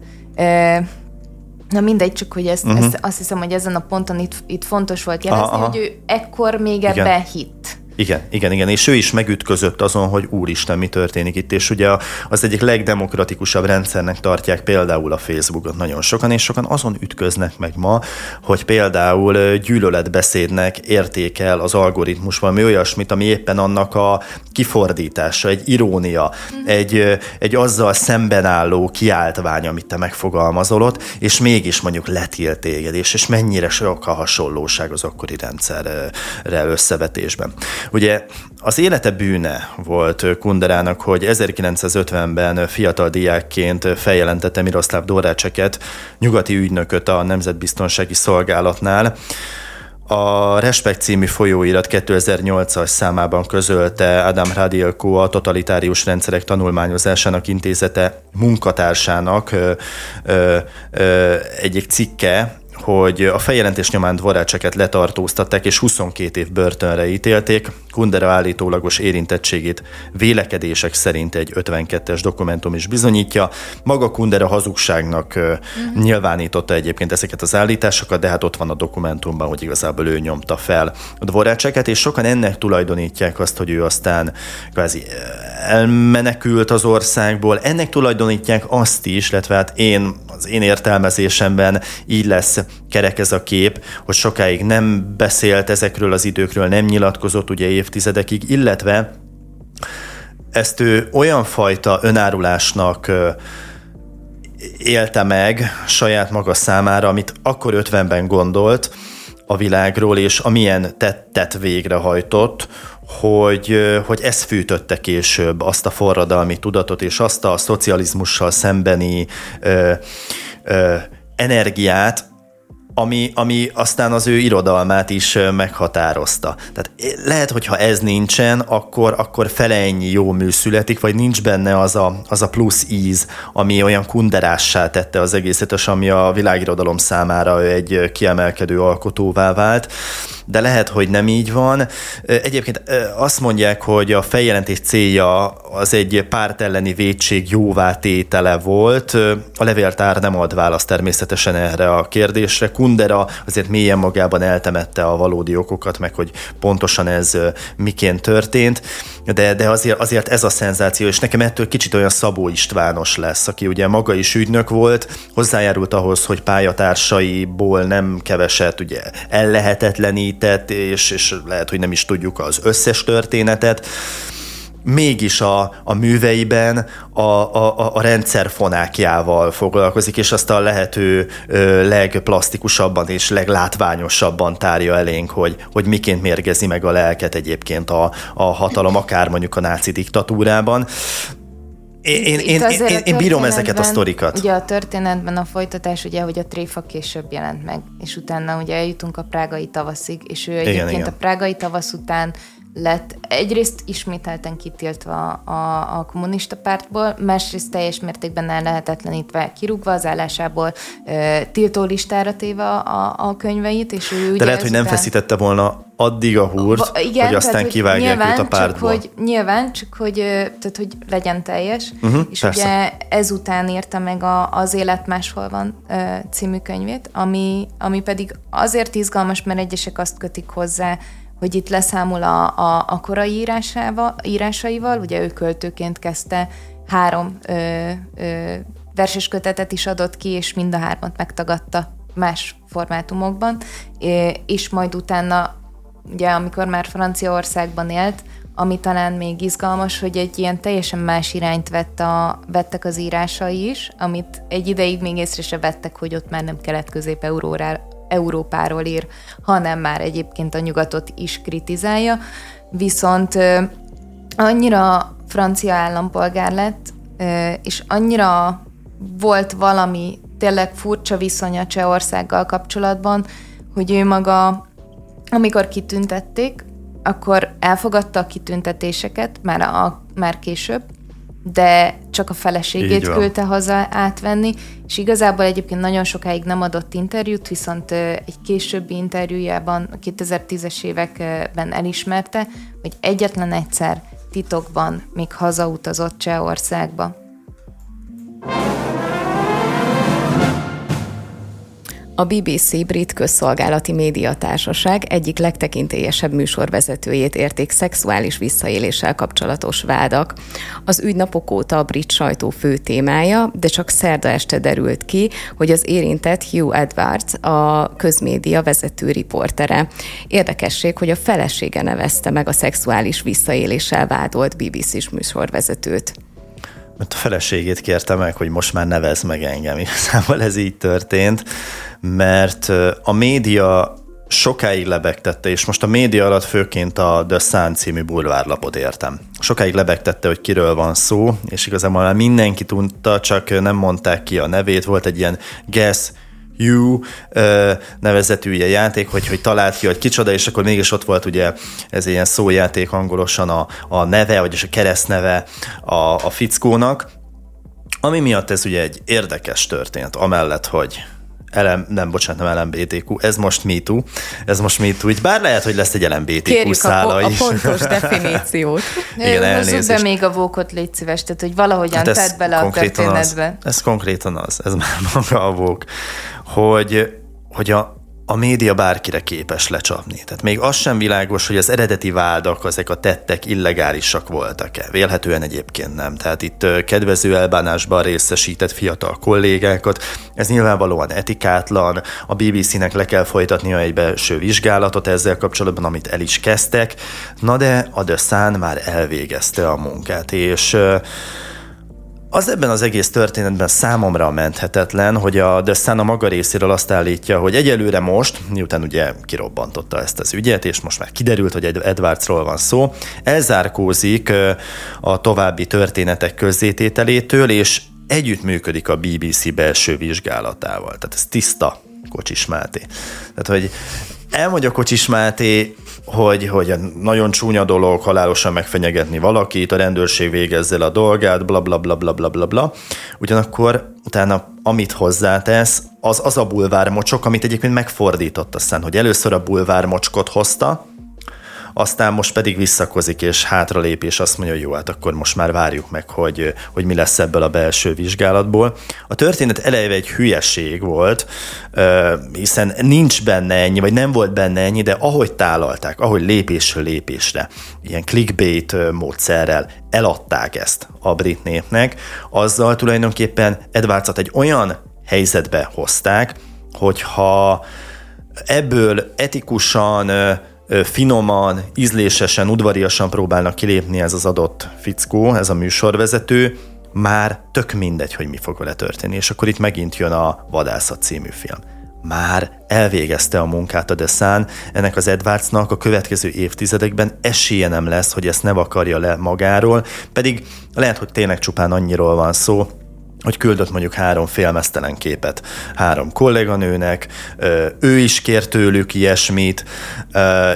Na mindegy, csak hogy ezt, uh-huh. ezt azt hiszem, hogy ezen a ponton itt, itt fontos volt jelezni, aha, aha. hogy ő ekkor még ebbe hitt. Igen, igen, igen, és ő is megütközött azon, hogy úristen, mi történik itt, és ugye az egyik legdemokratikusabb rendszernek tartják például a Facebookot nagyon sokan, és sokan azon ütköznek meg ma, hogy például gyűlöletbeszédnek értékel az algoritmus valami olyasmit, ami éppen annak a kifordítása, egy irónia, mm. egy, egy azzal szemben álló kiáltvány, amit te megfogalmazol ott, és mégis mondjuk letilt téged, és, és mennyire sok a hasonlóság az akkori rendszerrel összevetésben. Ugye az élete bűne volt Kunderának, hogy 1950-ben fiatal diákként feljelentette Miroslav Dorácseket, nyugati ügynököt a Nemzetbiztonsági Szolgálatnál, A Respekt című folyóirat 2008-as számában közölte Adam Radielko a totalitárius rendszerek tanulmányozásának intézete munkatársának ö, ö, ö, egyik cikke, hogy a feljelentés nyomán dvorácseket letartóztatták és 22 év börtönre ítélték. Kundera állítólagos érintettségét vélekedések szerint egy 52-es dokumentum is bizonyítja. Maga Kundera hazugságnak uh-huh. nyilvánította egyébként ezeket az állításokat, de hát ott van a dokumentumban, hogy igazából ő nyomta fel a dvorácseket, és sokan ennek tulajdonítják azt, hogy ő aztán kvázi elmenekült az országból. Ennek tulajdonítják azt is, illetve hát én az én értelmezésemben így lesz kerek ez a kép, hogy sokáig nem beszélt ezekről az időkről, nem nyilatkozott ugye évtizedekig, illetve ezt ő olyan fajta önárulásnak élte meg saját maga számára, amit akkor 50-ben gondolt a világról, és amilyen tettet végrehajtott, hogy, hogy ez fűtötte később azt a forradalmi tudatot, és azt a szocializmussal szembeni ö, ö, energiát, ami, ami aztán az ő irodalmát is meghatározta. Tehát lehet, hogyha ez nincsen, akkor, akkor fele ennyi jó mű születik, vagy nincs benne az a, az a plusz íz, ami olyan kunderássá tette az egészet, és ami a világirodalom számára egy kiemelkedő alkotóvá vált de lehet, hogy nem így van. Egyébként azt mondják, hogy a feljelentés célja az egy párt elleni védség jóvátétele volt. A levéltár nem ad választ természetesen erre a kérdésre. Kundera azért mélyen magában eltemette a valódi okokat, meg hogy pontosan ez miként történt, de, de azért, azért ez a szenzáció, és nekem ettől kicsit olyan Szabó Istvános lesz, aki ugye maga is ügynök volt, hozzájárult ahhoz, hogy pályatársaiból nem keveset ugye ellehetetlenített, és, és lehet, hogy nem is tudjuk az összes történetet, mégis a, a műveiben a, a, a rendszer fonákjával foglalkozik, és azt a lehető ö, legplastikusabban és leglátványosabban tárja elénk, hogy, hogy miként mérgezi meg a lelket egyébként a, a hatalom, akár mondjuk a náci diktatúrában. Én, én, én, én, én bírom ezeket a sztorikat. Ugye a történetben a folytatás, ugye, hogy a tréfa később jelent meg, és utána ugye eljutunk a prágai tavaszig, és ő egyébként igen, igen. a prágai tavasz után lett egyrészt ismételten kitiltva a, a kommunista pártból, másrészt teljes mértékben ellehetetlenítve, kirúgva az állásából, tiltó listára téve a, a könyveit, és ő De lehet, hogy nem feszítette volna addig a húrt, igen, hogy aztán tehát, kivágják nyilván, őt a pártból. Csak, hogy, nyilván, csak hogy, tehát, hogy legyen teljes, uh-huh, és persze. ugye ezután írta meg a, az Élet máshol van című könyvét, ami, ami pedig azért izgalmas, mert egyesek azt kötik hozzá, hogy itt leszámol a, a, a korai írásaival, ugye ő költőként kezdte, három ö, ö, verses kötetet is adott ki, és mind a hármat megtagadta más formátumokban, és majd utána, ugye amikor már Franciaországban élt, ami talán még izgalmas, hogy egy ilyen teljesen más irányt vett a, vettek az írásai is, amit egy ideig még észre se vettek, hogy ott már nem kelet-közép-euróra Európáról ír, hanem már egyébként a nyugatot is kritizálja, viszont annyira francia állampolgár lett, és annyira volt valami tényleg furcsa viszonya Csehországgal kapcsolatban, hogy ő maga, amikor kitüntették, akkor elfogadta a kitüntetéseket, már, a, már később, de csak a feleségét küldte haza átvenni, és igazából egyébként nagyon sokáig nem adott interjút, viszont egy későbbi interjújában, a 2010-es években elismerte, hogy egyetlen egyszer titokban még hazautazott Csehországba. A BBC brit közszolgálati médiatársaság egyik legtekintélyesebb műsorvezetőjét érték szexuális visszaéléssel kapcsolatos vádak. Az ügy napok óta a brit sajtó fő témája, de csak szerda este derült ki, hogy az érintett Hugh Edwards a közmédia vezető riportere. Érdekesség, hogy a felesége nevezte meg a szexuális visszaéléssel vádolt BBC-s műsorvezetőt mert a feleségét kérte meg, hogy most már nevez meg engem. Igazából ez így történt, mert a média sokáig lebegtette, és most a média alatt főként a The Sun című bulvárlapot értem. Sokáig lebegtette, hogy kiről van szó, és igazából már mindenki tudta, csak nem mondták ki a nevét. Volt egy ilyen Guess You nevezetű ugye játék, hogy, hogy talált ki, hogy kicsoda, és akkor mégis ott volt ugye ez ilyen szójáték angolosan a, a neve, vagyis a keresztneve a, a fickónak, ami miatt ez ugye egy érdekes történet, amellett, hogy LM, nem, bocsánat, nem LMBTQ, ez most MeToo, ez most MeToo, így bár lehet, hogy lesz egy LMBTQ Kérjük szála a, is. a pontos definíciót. Igen, elnézést. be még a vókot, légy szíves, tehát hogy valahogyan hát tedd bele a történetbe. Az, ez konkrétan az, ez már maga a vók, hogy, hogy a, a média bárkire képes lecsapni. Tehát még az sem világos, hogy az eredeti vádak, ezek a tettek illegálisak voltak-e. Vélhetően egyébként nem. Tehát itt kedvező elbánásban részesített fiatal kollégákat, ez nyilvánvalóan etikátlan, a BBC-nek le kell folytatnia egy belső vizsgálatot ezzel kapcsolatban, amit el is kezdtek, na de a The Sun már elvégezte a munkát, és az ebben az egész történetben számomra menthetetlen, hogy a The Sun a maga részéről azt állítja, hogy egyelőre most, miután ugye kirobbantotta ezt az ügyet, és most már kiderült, hogy Edwardsról van szó, elzárkózik a további történetek közzétételétől, és együttműködik a BBC belső vizsgálatával. Tehát ez tiszta Kocsis Máté. Tehát, hogy elmondja Kocsis Máté, hogy, hogy nagyon csúnya dolog halálosan megfenyegetni valakit, a rendőrség végezzel a dolgát, bla bla bla bla bla bla bla. Ugyanakkor utána amit hozzátesz, az az a bulvármocsok, amit egyébként megfordított aztán, hogy először a bulvármocskot hozta, aztán most pedig visszakozik és hátralép, és azt mondja, hogy jó, hát akkor most már várjuk meg, hogy, hogy mi lesz ebből a belső vizsgálatból. A történet elejéve egy hülyeség volt, hiszen nincs benne ennyi, vagy nem volt benne ennyi, de ahogy tálalták, ahogy lépésről lépésre, ilyen clickbait módszerrel eladták ezt a brit népnek, azzal tulajdonképpen Edwardsot egy olyan helyzetbe hozták, hogyha ebből etikusan finoman, ízlésesen, udvariasan próbálnak kilépni ez az adott fickó, ez a műsorvezető, már tök mindegy, hogy mi fog vele történni. És akkor itt megint jön a Vadászat című film. Már elvégezte a munkát a Deszán, ennek az Edwardsnak a következő évtizedekben esélye nem lesz, hogy ezt ne vakarja le magáról, pedig lehet, hogy tényleg csupán annyiról van szó, hogy küldött mondjuk három félmeztelen képet három kolléganőnek, ő is kért tőlük ilyesmit,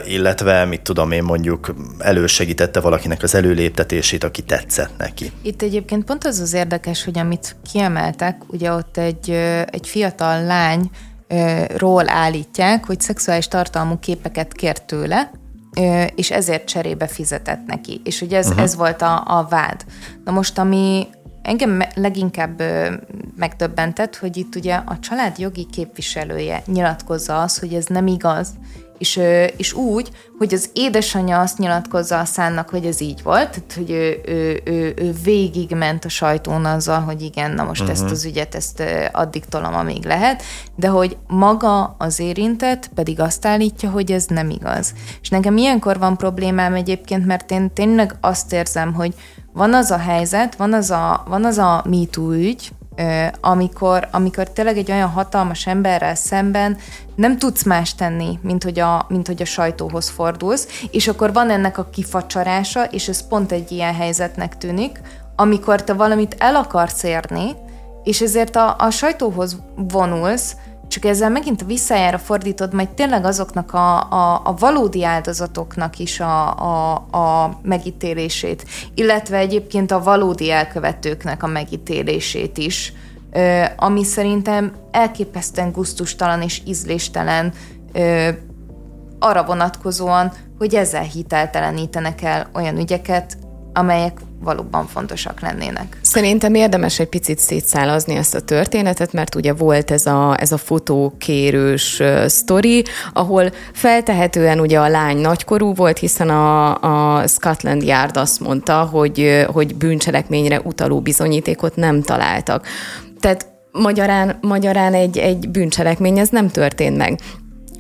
illetve mit tudom én mondjuk elősegítette valakinek az előléptetését, aki tetszett neki. Itt egyébként pont az az érdekes, hogy amit kiemeltek, ugye ott egy, egy fiatal lány ról állítják, hogy szexuális tartalmú képeket kért tőle, és ezért cserébe fizetett neki. És ugye ez, uh-huh. ez volt a, a vád. Na most, ami, Engem leginkább megdöbbentett, hogy itt ugye a család jogi képviselője nyilatkozza azt, hogy ez nem igaz, és, és úgy, hogy az édesanyja azt nyilatkozza a szánnak, hogy ez így volt, tehát hogy ő, ő, ő, ő végigment a sajtón azzal, hogy igen, na most uh-huh. ezt mhm. az ügyet, ezt addig tolom, amíg lehet, de hogy maga az érintett pedig azt állítja, hogy ez nem igaz. És nekem ilyenkor van problémám egyébként, mert én tényleg azt érzem, hogy van az a helyzet, van az a, van az a MeToo ügy, amikor, amikor tényleg egy olyan hatalmas emberrel szemben nem tudsz más tenni, mint hogy, a, mint hogy a sajtóhoz fordulsz, és akkor van ennek a kifacsarása, és ez pont egy ilyen helyzetnek tűnik, amikor te valamit el akarsz érni, és ezért a, a sajtóhoz vonulsz, csak ezzel megint a visszajára fordítod majd tényleg azoknak a, a, a valódi áldozatoknak is a, a, a megítélését, illetve egyébként a valódi elkövetőknek a megítélését is, ami szerintem elképesztően guztustalan és ízléstelen arra vonatkozóan, hogy ezzel hiteltelenítenek el olyan ügyeket, amelyek valóban fontosak lennének. Szerintem érdemes egy picit szétszálazni ezt a történetet, mert ugye volt ez a, ez a fotókérős sztori, ahol feltehetően ugye a lány nagykorú volt, hiszen a, a Scotland Yard azt mondta, hogy, hogy bűncselekményre utaló bizonyítékot nem találtak. Tehát magyarán, magyarán egy, egy bűncselekmény ez nem történt meg.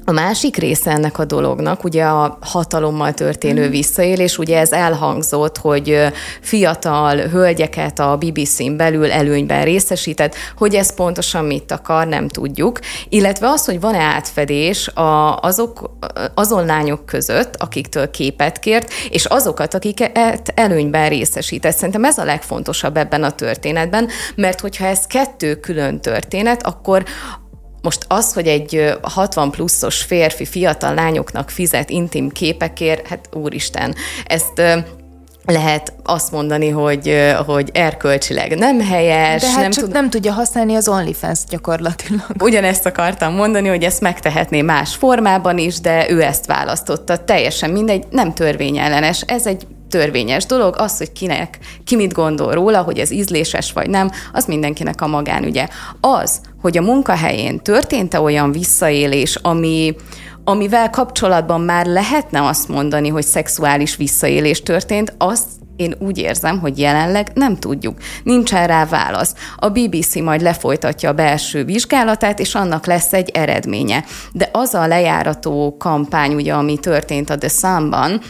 A másik része ennek a dolognak ugye a hatalommal történő mm. visszaélés, ugye ez elhangzott, hogy fiatal hölgyeket a BBC-n belül előnyben részesített, hogy ez pontosan mit akar, nem tudjuk, illetve az, hogy van-e átfedés a, azok, azon lányok között, akiktől képet kért, és azokat, akiket előnyben részesített. Szerintem ez a legfontosabb ebben a történetben, mert hogyha ez kettő külön történet, akkor most az, hogy egy 60 pluszos férfi fiatal lányoknak fizet intim képekért, hát úristen, ezt lehet azt mondani, hogy, hogy erkölcsileg nem helyes. De hát nem csak tud... nem tudja használni az OnlyFans gyakorlatilag. Ugyanezt akartam mondani, hogy ezt megtehetné más formában is, de ő ezt választotta. Teljesen mindegy, nem törvényellenes. Ez egy törvényes dolog, az, hogy kinek, ki mit gondol róla, hogy ez ízléses vagy nem, az mindenkinek a magánügye. Az, hogy a munkahelyén történt-e olyan visszaélés, ami, amivel kapcsolatban már lehetne azt mondani, hogy szexuális visszaélés történt, azt én úgy érzem, hogy jelenleg nem tudjuk. Nincsen rá válasz. A BBC majd lefolytatja a belső vizsgálatát, és annak lesz egy eredménye. De az a lejárató kampány, ugye, ami történt a The Sun-ban,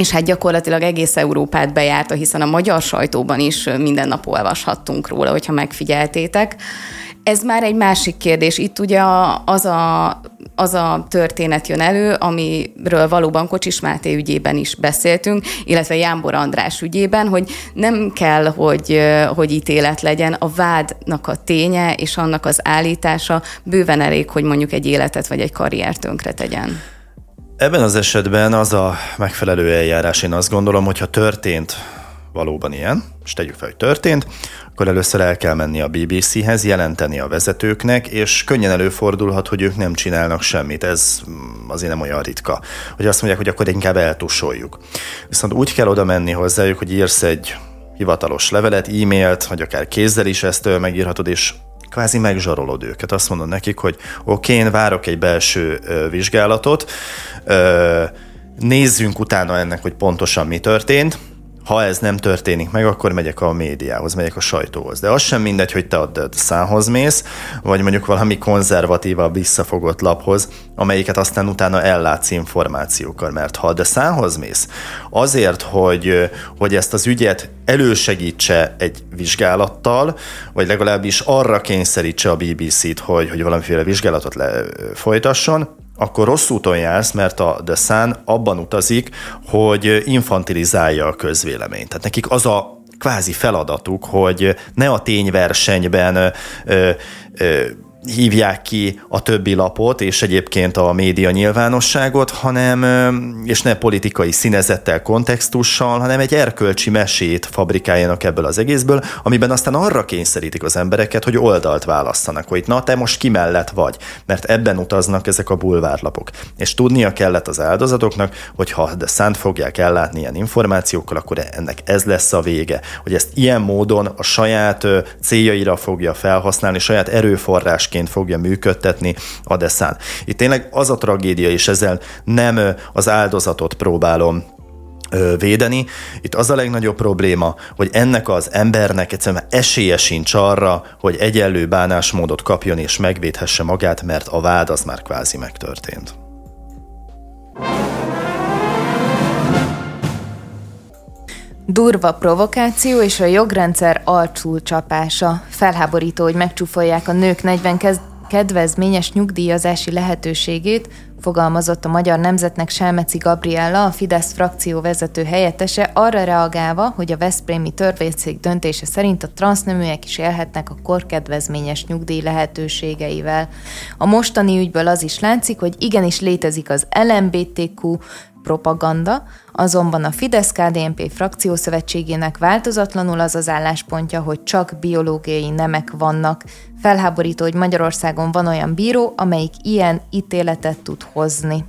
és hát gyakorlatilag egész Európát bejárta, hiszen a magyar sajtóban is minden nap olvashattunk róla, hogyha megfigyeltétek. Ez már egy másik kérdés. Itt ugye az a, az a történet jön elő, amiről valóban Kocsis Máté ügyében is beszéltünk, illetve Jámbor András ügyében, hogy nem kell, hogy, hogy ítélet legyen, a vádnak a ténye és annak az állítása bőven elég, hogy mondjuk egy életet vagy egy karriert tönkre tegyen. Ebben az esetben az a megfelelő eljárás, én azt gondolom, hogyha történt valóban ilyen, és tegyük fel, hogy történt, akkor először el kell menni a BBC-hez, jelenteni a vezetőknek, és könnyen előfordulhat, hogy ők nem csinálnak semmit. Ez azért nem olyan ritka, hogy azt mondják, hogy akkor inkább eltusoljuk. Viszont úgy kell oda menni hozzájuk, hogy írsz egy hivatalos levelet, e-mailt, vagy akár kézzel is ezt megírhatod, és kvázi megzsarolod őket. Azt mondod nekik, hogy oké, okay, én várok egy belső vizsgálatot, nézzünk utána ennek, hogy pontosan mi történt, ha ez nem történik meg, akkor megyek a médiához, megyek a sajtóhoz. De az sem mindegy, hogy te a szához mész, vagy mondjuk valami konzervatívabb, visszafogott laphoz, amelyiket aztán utána ellátsz információkkal. Mert ha a szához mész, azért, hogy, hogy ezt az ügyet elősegítse egy vizsgálattal, vagy legalábbis arra kényszerítse a BBC-t, hogy, hogy valamiféle vizsgálatot le, folytasson, akkor rossz úton jársz, mert a The Sun abban utazik, hogy infantilizálja a közvéleményt. Tehát nekik az a kvázi feladatuk, hogy ne a tényversenyben ö, ö, hívják ki a többi lapot, és egyébként a média nyilvánosságot, hanem, és ne politikai színezettel, kontextussal, hanem egy erkölcsi mesét fabrikáljanak ebből az egészből, amiben aztán arra kényszerítik az embereket, hogy oldalt választanak, hogy na, te most ki mellett vagy, mert ebben utaznak ezek a bulvárlapok. És tudnia kellett az áldozatoknak, hogy ha de szánt fogják ellátni ilyen információkkal, akkor ennek ez lesz a vége, hogy ezt ilyen módon a saját céljaira fogja felhasználni, saját erőforrás forrásként fogja működtetni a deszán. Itt tényleg az a tragédia, és ezzel nem az áldozatot próbálom védeni. Itt az a legnagyobb probléma, hogy ennek az embernek egyszerűen esélye sincs arra, hogy egyenlő bánásmódot kapjon és megvédhesse magát, mert a vád az már kvázi megtörtént. Durva provokáció és a jogrendszer csapása. Felháborító, hogy megcsúfolják a nők 40 kedvezményes nyugdíjazási lehetőségét, fogalmazott a Magyar Nemzetnek Selmeci Gabriella, a Fidesz frakció vezető helyettese, arra reagálva, hogy a Veszprémi törvényszék döntése szerint a transzneműek is élhetnek a korkedvezményes nyugdíj lehetőségeivel. A mostani ügyből az is látszik, hogy igenis létezik az LMBTQ propaganda, azonban a Fidesz-KDNP frakciószövetségének változatlanul az az álláspontja, hogy csak biológiai nemek vannak. Felháborító, hogy Magyarországon van olyan bíró, amelyik ilyen ítéletet tud hozni.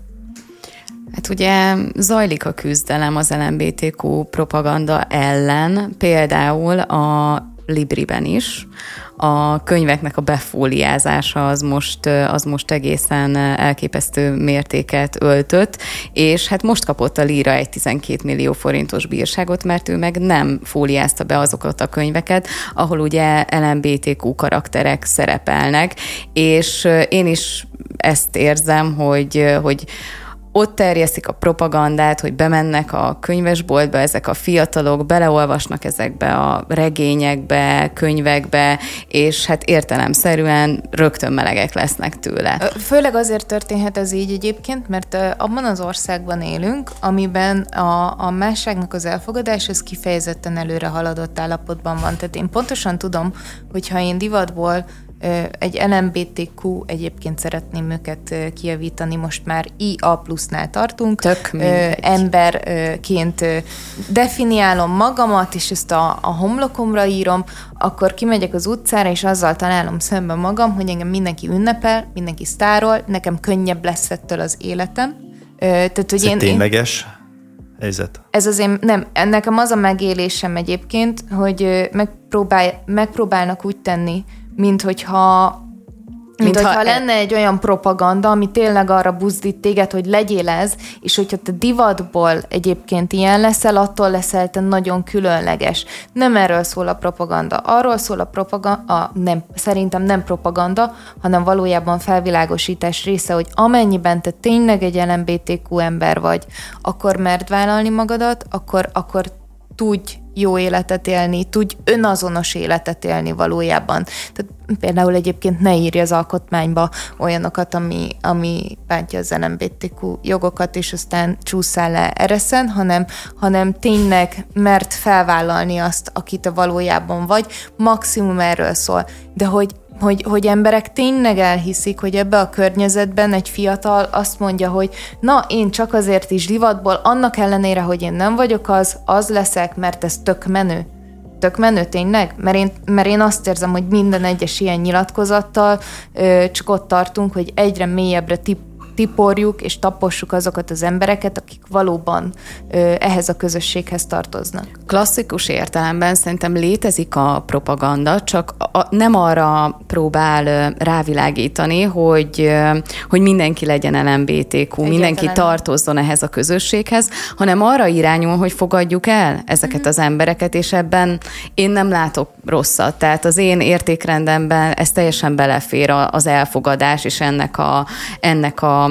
Hát ugye zajlik a küzdelem az LMBTQ propaganda ellen, például a Libriben is, a könyveknek a befóliázása az most, az most egészen elképesztő mértéket öltött, és hát most kapott a Líra egy 12 millió forintos bírságot, mert ő meg nem fóliázta be azokat a könyveket, ahol ugye LMBTQ karakterek szerepelnek, és én is ezt érzem, hogy, hogy ott terjesztik a propagandát, hogy bemennek a könyvesboltba ezek a fiatalok, beleolvasnak ezekbe a regényekbe, könyvekbe, és hát értelemszerűen rögtön melegek lesznek tőle. Főleg azért történhet ez így egyébként, mert abban az országban élünk, amiben a, a másságnak az elfogadás az kifejezetten előre haladott állapotban van. Tehát én pontosan tudom, hogy ha én divatból egy LMBTQ, egyébként szeretném őket kijavítani, most már IA plusznál tartunk. Tök Emberként definiálom magamat, és ezt a, a homlokomra írom, akkor kimegyek az utcára, és azzal találom szemben magam, hogy engem mindenki ünnepel, mindenki sztárol, nekem könnyebb lesz ettől az életem. Tehát, hogy Ez én, tényleges? Én, helyzet? Ez az én, nem, nekem az a megélésem egyébként, hogy megpróbál, megpróbálnak úgy tenni, mint hogyha mint, mint hogyha e- lenne egy olyan propaganda, ami tényleg arra buzdít téged, hogy legyél ez, és hogyha te divatból egyébként ilyen leszel, attól leszel te nagyon különleges. Nem erről szól a propaganda. Arról szól a propaganda, a, nem, szerintem nem propaganda, hanem valójában felvilágosítás része, hogy amennyiben te tényleg egy LMBTQ ember vagy, akkor mert vállalni magadat, akkor, akkor tudj jó életet élni, tudj önazonos életet élni valójában. Tehát például egyébként ne írja az alkotmányba olyanokat, ami, ami bántja az LMBTQ jogokat, és aztán csúszál le ereszen, hanem, hanem tényleg mert felvállalni azt, akit a valójában vagy, maximum erről szól. De hogy hogy, hogy emberek tényleg elhiszik, hogy ebbe a környezetben egy fiatal azt mondja, hogy na, én csak azért is divatból, annak ellenére, hogy én nem vagyok az, az leszek, mert ez tök menő. Tök menő tényleg? Mert én, mert én azt érzem, hogy minden egyes ilyen nyilatkozattal ö, csak ott tartunk, hogy egyre mélyebbre tip, tiporjuk és tapossuk azokat az embereket, akik valóban ehhez a közösséghez tartoznak. Klasszikus értelemben szerintem létezik a propaganda, csak a, nem arra próbál rávilágítani, hogy, hogy mindenki legyen LMBTQ, Egyetlen mindenki tartozzon ehhez a közösséghez, hanem arra irányul, hogy fogadjuk el ezeket mm-hmm. az embereket, és ebben én nem látok rosszat. Tehát az én értékrendemben ez teljesen belefér az elfogadás és ennek a, ennek a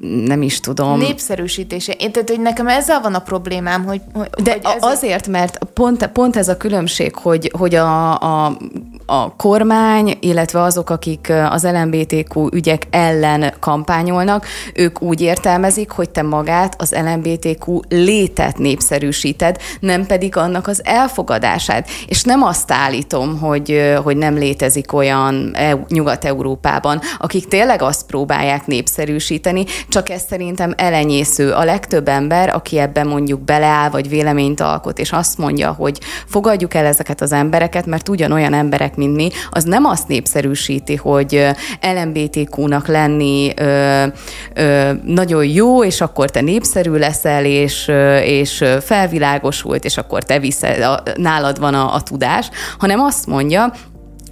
nem is tudom. Népszerűsítése. Én tehát, hogy nekem ezzel van a problémám, hogy... hogy De hogy ez azért, mert pont, pont ez a különbség, hogy, hogy a, a a kormány, illetve azok, akik az LMBTQ ügyek ellen kampányolnak, ők úgy értelmezik, hogy te magát az LMBTQ létet népszerűsíted, nem pedig annak az elfogadását. És nem azt állítom, hogy, hogy nem létezik olyan Nyugat-Európában, akik tényleg azt próbálják népszerűsíteni, csak ez szerintem elenyésző. A legtöbb ember, aki ebben mondjuk beleáll, vagy véleményt alkot, és azt mondja, hogy fogadjuk el ezeket az embereket, mert ugyanolyan emberek, mint mi, az nem azt népszerűsíti, hogy LMBTQ-nak lenni ö, ö, nagyon jó, és akkor te népszerű leszel, és, és felvilágosult, és akkor te viszed, nálad van a, a tudás, hanem azt mondja,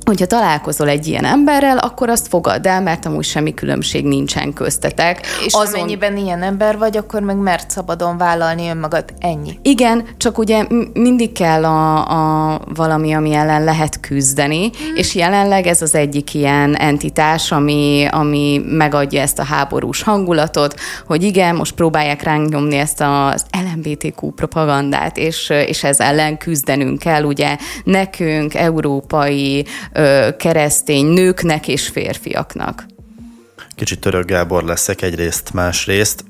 hogyha találkozol egy ilyen emberrel, akkor azt fogadd el, mert amúgy semmi különbség nincsen köztetek. És Azon... amennyiben ilyen ember vagy, akkor meg mert szabadon vállalni önmagad. Ennyi. Igen, csak ugye mindig kell a, a valami, ami ellen lehet küzdeni, mm. és jelenleg ez az egyik ilyen entitás, ami, ami megadja ezt a háborús hangulatot, hogy igen, most próbálják ránk nyomni ezt az LMBTQ propagandát, és, és ez ellen küzdenünk kell, ugye nekünk, európai keresztény nőknek és férfiaknak. Kicsit török Gábor leszek egyrészt, másrészt.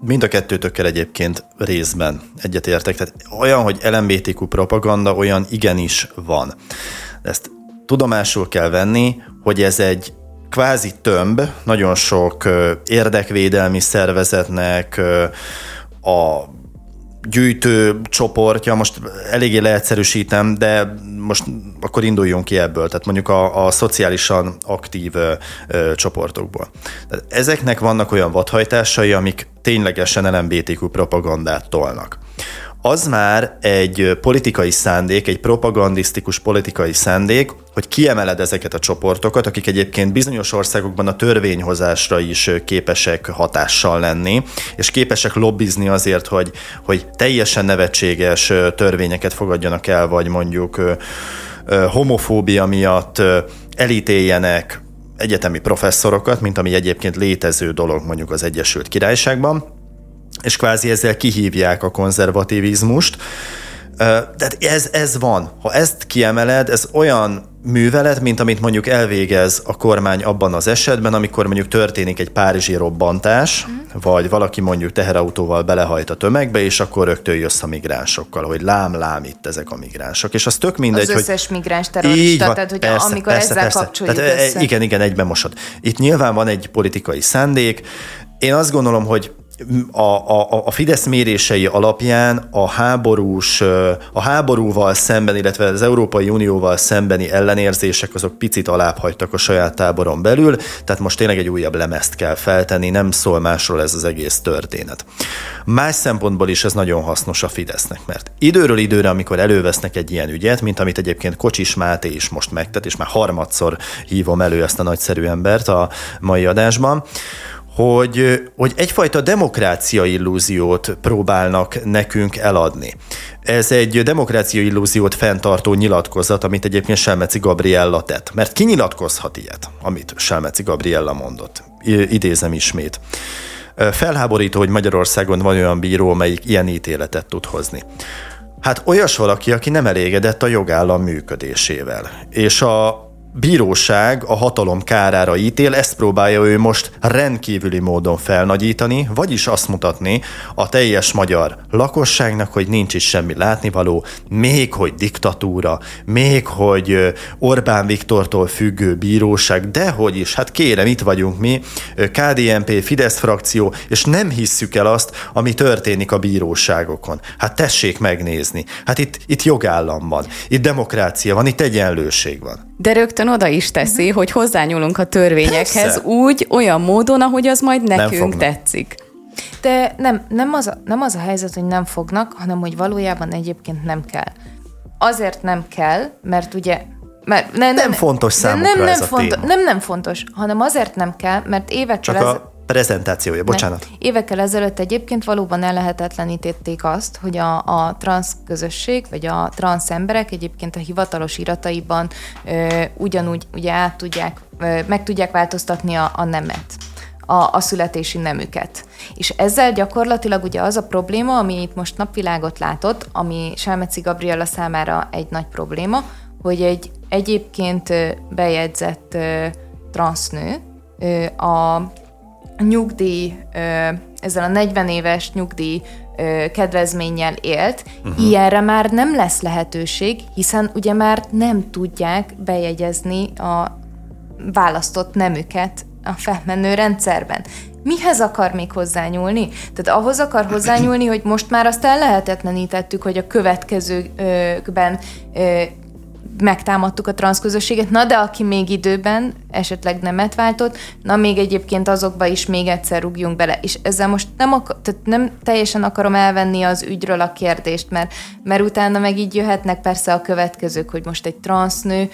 Mind a kettőtökkel egyébként részben egyetértek. Tehát olyan, hogy LMBTQ propaganda, olyan igenis van. Ezt tudomásul kell venni, hogy ez egy kvázi tömb, nagyon sok érdekvédelmi szervezetnek, a gyűjtő csoportja, most eléggé leegyszerűsítem, de most akkor induljunk ki ebből, tehát mondjuk a, a szociálisan aktív ö, ö, csoportokból. Tehát ezeknek vannak olyan vadhajtásai, amik ténylegesen LMBTQ propagandát tolnak az már egy politikai szándék, egy propagandisztikus politikai szándék, hogy kiemeled ezeket a csoportokat, akik egyébként bizonyos országokban a törvényhozásra is képesek hatással lenni, és képesek lobbizni azért, hogy, hogy teljesen nevetséges törvényeket fogadjanak el, vagy mondjuk homofóbia miatt elítéljenek egyetemi professzorokat, mint ami egyébként létező dolog mondjuk az Egyesült Királyságban és kvázi ezzel kihívják a konzervativizmust. Tehát ez, ez van. Ha ezt kiemeled, ez olyan művelet, mint amit mondjuk elvégez a kormány abban az esetben, amikor mondjuk történik egy párizsi robbantás, mm. vagy valaki mondjuk teherautóval belehajt a tömegbe, és akkor rögtön jössz a migránsokkal, hogy lám, lám itt ezek a migránsok. És az tök mindegy, az összes hogy... migráns terrorista, van, tehát hogy persze, amikor persze, ezzel persze. kapcsoljuk tehát, össze. Igen, igen, egyben mosod. Itt nyilván van egy politikai szándék. Én azt gondolom, hogy a, a, a Fidesz mérései alapján a háborús, a háborúval szemben, illetve az Európai Unióval szembeni ellenérzések azok picit alább hagytak a saját táboron belül, tehát most tényleg egy újabb lemezt kell feltenni, nem szól másról ez az egész történet. Más szempontból is ez nagyon hasznos a Fidesznek, mert időről időre, amikor elővesznek egy ilyen ügyet, mint amit egyébként Kocsis Máté is most megtett, és már harmadszor hívom elő ezt a nagyszerű embert a mai adásban, hogy, hogy egyfajta demokrácia illúziót próbálnak nekünk eladni. Ez egy demokrácia illúziót fenntartó nyilatkozat, amit egyébként Selmeci Gabriella tett. Mert ki nyilatkozhat ilyet, amit Selmeci Gabriella mondott? I- idézem ismét. Felháborító, hogy Magyarországon van olyan bíró, amelyik ilyen ítéletet tud hozni. Hát olyas valaki, aki nem elégedett a jogállam működésével. És a bíróság a hatalom kárára ítél, ezt próbálja ő most rendkívüli módon felnagyítani, vagyis azt mutatni a teljes magyar lakosságnak, hogy nincs is semmi látnivaló, még hogy diktatúra, még hogy Orbán Viktortól függő bíróság, de hogy is, hát kérem, itt vagyunk mi, KDNP, Fidesz frakció, és nem hisszük el azt, ami történik a bíróságokon. Hát tessék megnézni. Hát itt, itt jogállam van, itt demokrácia van, itt egyenlőség van. De rögtön oda is teszi, uh-huh. hogy hozzányúlunk a törvényekhez Persze. úgy, olyan módon, ahogy az majd nekünk tetszik. De nem, nem, az a, nem az a helyzet, hogy nem fognak, hanem hogy valójában egyébként nem kell. Azért nem kell, mert ugye mert ne, nem, nem fontos számukra nem, nem ez a fontos, téma. Nem, nem fontos, hanem azért nem kell, mert évekkel... Csak ez... a prezentációja, bocsánat. Ne. Évekkel ezelőtt egyébként valóban ellehetetlenítették azt, hogy a, a transz közösség, vagy a transz emberek egyébként a hivatalos irataiban ö, ugyanúgy ugye át tudják, ö, meg tudják változtatni a, a nemet a, a születési nemüket. És ezzel gyakorlatilag ugye az a probléma, ami itt most napvilágot látott, ami Selmeci Gabriela számára egy nagy probléma, hogy egy egyébként bejegyzett transznő a nyugdíj, ezzel a 40 éves nyugdíj kedvezménnyel élt, uh-huh. ilyenre már nem lesz lehetőség, hiszen ugye már nem tudják bejegyezni a választott nemüket a felmenő rendszerben. Mihez akar még hozzányúlni? Tehát ahhoz akar hozzányúlni, hogy most már azt el lehetetlenítettük, hogy a következőkben megtámadtuk a transzközösséget, na de aki még időben esetleg nemet váltott, na még egyébként azokba is még egyszer rúgjunk bele. És ezzel most nem, akar, tehát nem teljesen akarom elvenni az ügyről a kérdést, mert, mert utána meg így jöhetnek persze a következők, hogy most egy transznő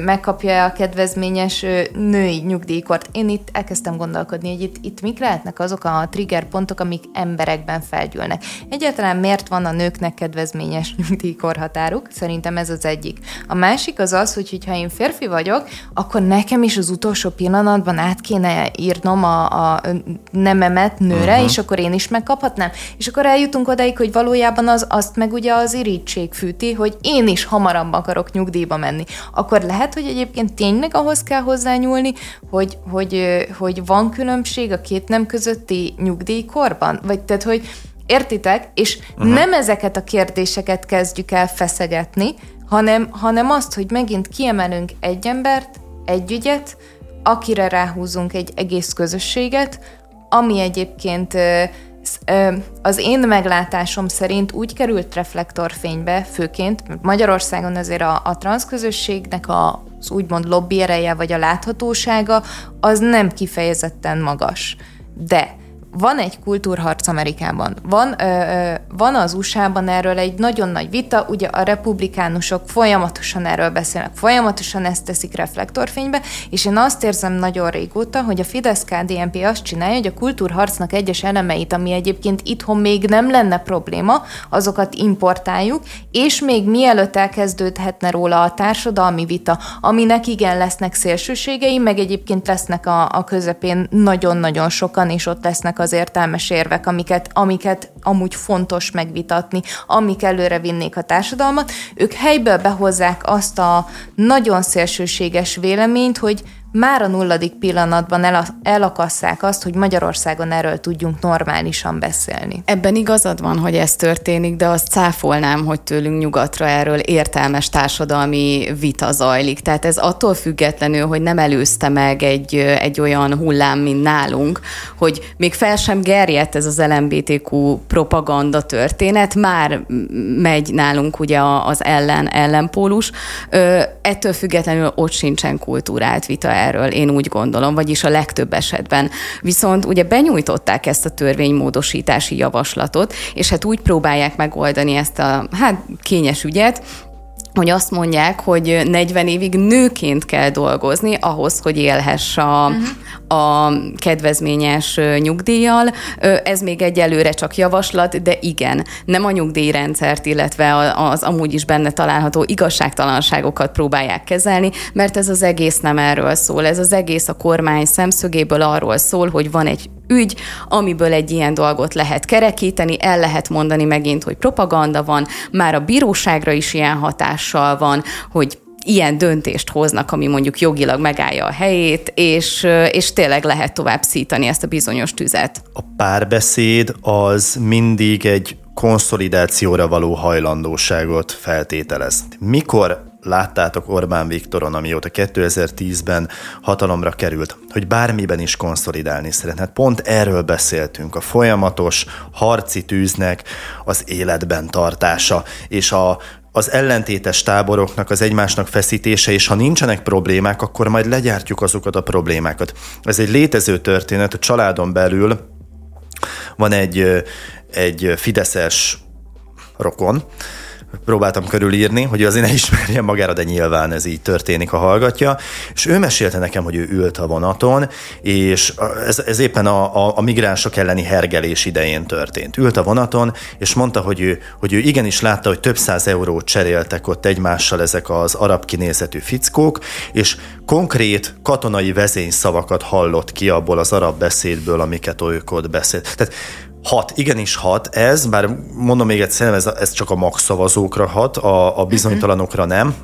megkapja a kedvezményes női nyugdíjkort. Én itt elkezdtem gondolkodni, hogy itt, itt mik lehetnek azok a trigger pontok, amik emberekben felgyűlnek. Egyáltalán miért van a nőknek kedvezményes nyugdíjkorhatáruk? Szerintem ez az egyik. A másik az az, hogy ha én férfi vagyok, akkor nekem is az utolsó pillanatban át kéne írnom a, a nememet nőre, uh-huh. és akkor én is megkaphatnám. És akkor eljutunk odaig, hogy valójában az, azt meg ugye az irítség fűti, hogy én is hamarabb akarok nyugdíjba menni. Akkor lehet, hogy egyébként tényleg ahhoz kell hozzányúlni, hogy, hogy, hogy van különbség a két nem közötti nyugdíjkorban? Vagy tehát, hogy Értitek? És uh-huh. nem ezeket a kérdéseket kezdjük el feszegetni, hanem, hanem azt, hogy megint kiemelünk egy embert, egy ügyet, akire ráhúzunk egy egész közösséget, ami egyébként az én meglátásom szerint úgy került reflektorfénybe, főként, mert Magyarországon azért a, a transzközösségnek a, az úgymond lobby ereje vagy a láthatósága az nem kifejezetten magas. De van egy kultúrharc Amerikában, van, ö, ö, van az USA-ban erről egy nagyon nagy vita, ugye a republikánusok folyamatosan erről beszélnek, folyamatosan ezt teszik reflektorfénybe, és én azt érzem nagyon régóta, hogy a Fidesz-KDNP azt csinálja, hogy a kultúrharcnak egyes elemeit, ami egyébként itthon még nem lenne probléma, azokat importáljuk, és még mielőtt elkezdődhetne róla a társadalmi vita, aminek igen lesznek szélsőségei, meg egyébként lesznek a, a közepén nagyon-nagyon sokan, és ott lesznek a az értelmes érvek, amiket, amiket amúgy fontos megvitatni, amik előre vinnék a társadalmat, ők helyből behozzák azt a nagyon szélsőséges véleményt, hogy már a nulladik pillanatban el, elakasszák azt, hogy Magyarországon erről tudjunk normálisan beszélni. Ebben igazad van, hogy ez történik, de azt cáfolnám, hogy tőlünk nyugatra erről értelmes társadalmi vita zajlik. Tehát ez attól függetlenül, hogy nem előzte meg egy, egy olyan hullám, mint nálunk, hogy még fel sem gerjedt ez az LMBTQ propaganda történet, már megy nálunk ugye az ellen ellenpólus. Ettől függetlenül ott sincsen kultúrált vita erről, én úgy gondolom, vagyis a legtöbb esetben. Viszont ugye benyújtották ezt a törvénymódosítási javaslatot, és hát úgy próbálják megoldani ezt a hát kényes ügyet, hogy azt mondják, hogy 40 évig nőként kell dolgozni ahhoz, hogy élhess a, a kedvezményes nyugdíjjal. Ez még egyelőre csak javaslat, de igen, nem a nyugdíjrendszert, illetve az amúgy is benne található igazságtalanságokat próbálják kezelni, mert ez az egész nem erről szól. Ez az egész a kormány szemszögéből arról szól, hogy van egy ügy, amiből egy ilyen dolgot lehet kerekíteni, el lehet mondani megint, hogy propaganda van, már a bíróságra is ilyen hatással van, hogy ilyen döntést hoznak, ami mondjuk jogilag megállja a helyét, és, és tényleg lehet tovább szítani ezt a bizonyos tüzet. A párbeszéd az mindig egy konszolidációra való hajlandóságot feltételez. Mikor láttátok Orbán Viktoron, amióta 2010-ben hatalomra került, hogy bármiben is konszolidálni szeretne. Hát pont erről beszéltünk, a folyamatos harci tűznek az életben tartása, és a az ellentétes táboroknak az egymásnak feszítése, és ha nincsenek problémák, akkor majd legyártjuk azokat a problémákat. Ez egy létező történet, a családon belül van egy, egy fideszes rokon, próbáltam körülírni, hogy azért ne ismerjen magára, de nyilván ez így történik, ha hallgatja. És ő mesélte nekem, hogy ő ült a vonaton, és ez, ez éppen a, a, a migránsok elleni hergelés idején történt. Ült a vonaton, és mondta, hogy ő, hogy ő igenis látta, hogy több száz eurót cseréltek ott egymással ezek az arab kinézetű fickók, és konkrét katonai vezényszavakat hallott ki abból az arab beszédből, amiket ők ott beszélt. Tehát Hat, igenis hat ez, bár mondom még egyszer, ez, ez csak a max szavazókra hat, a, a bizonytalanokra nem.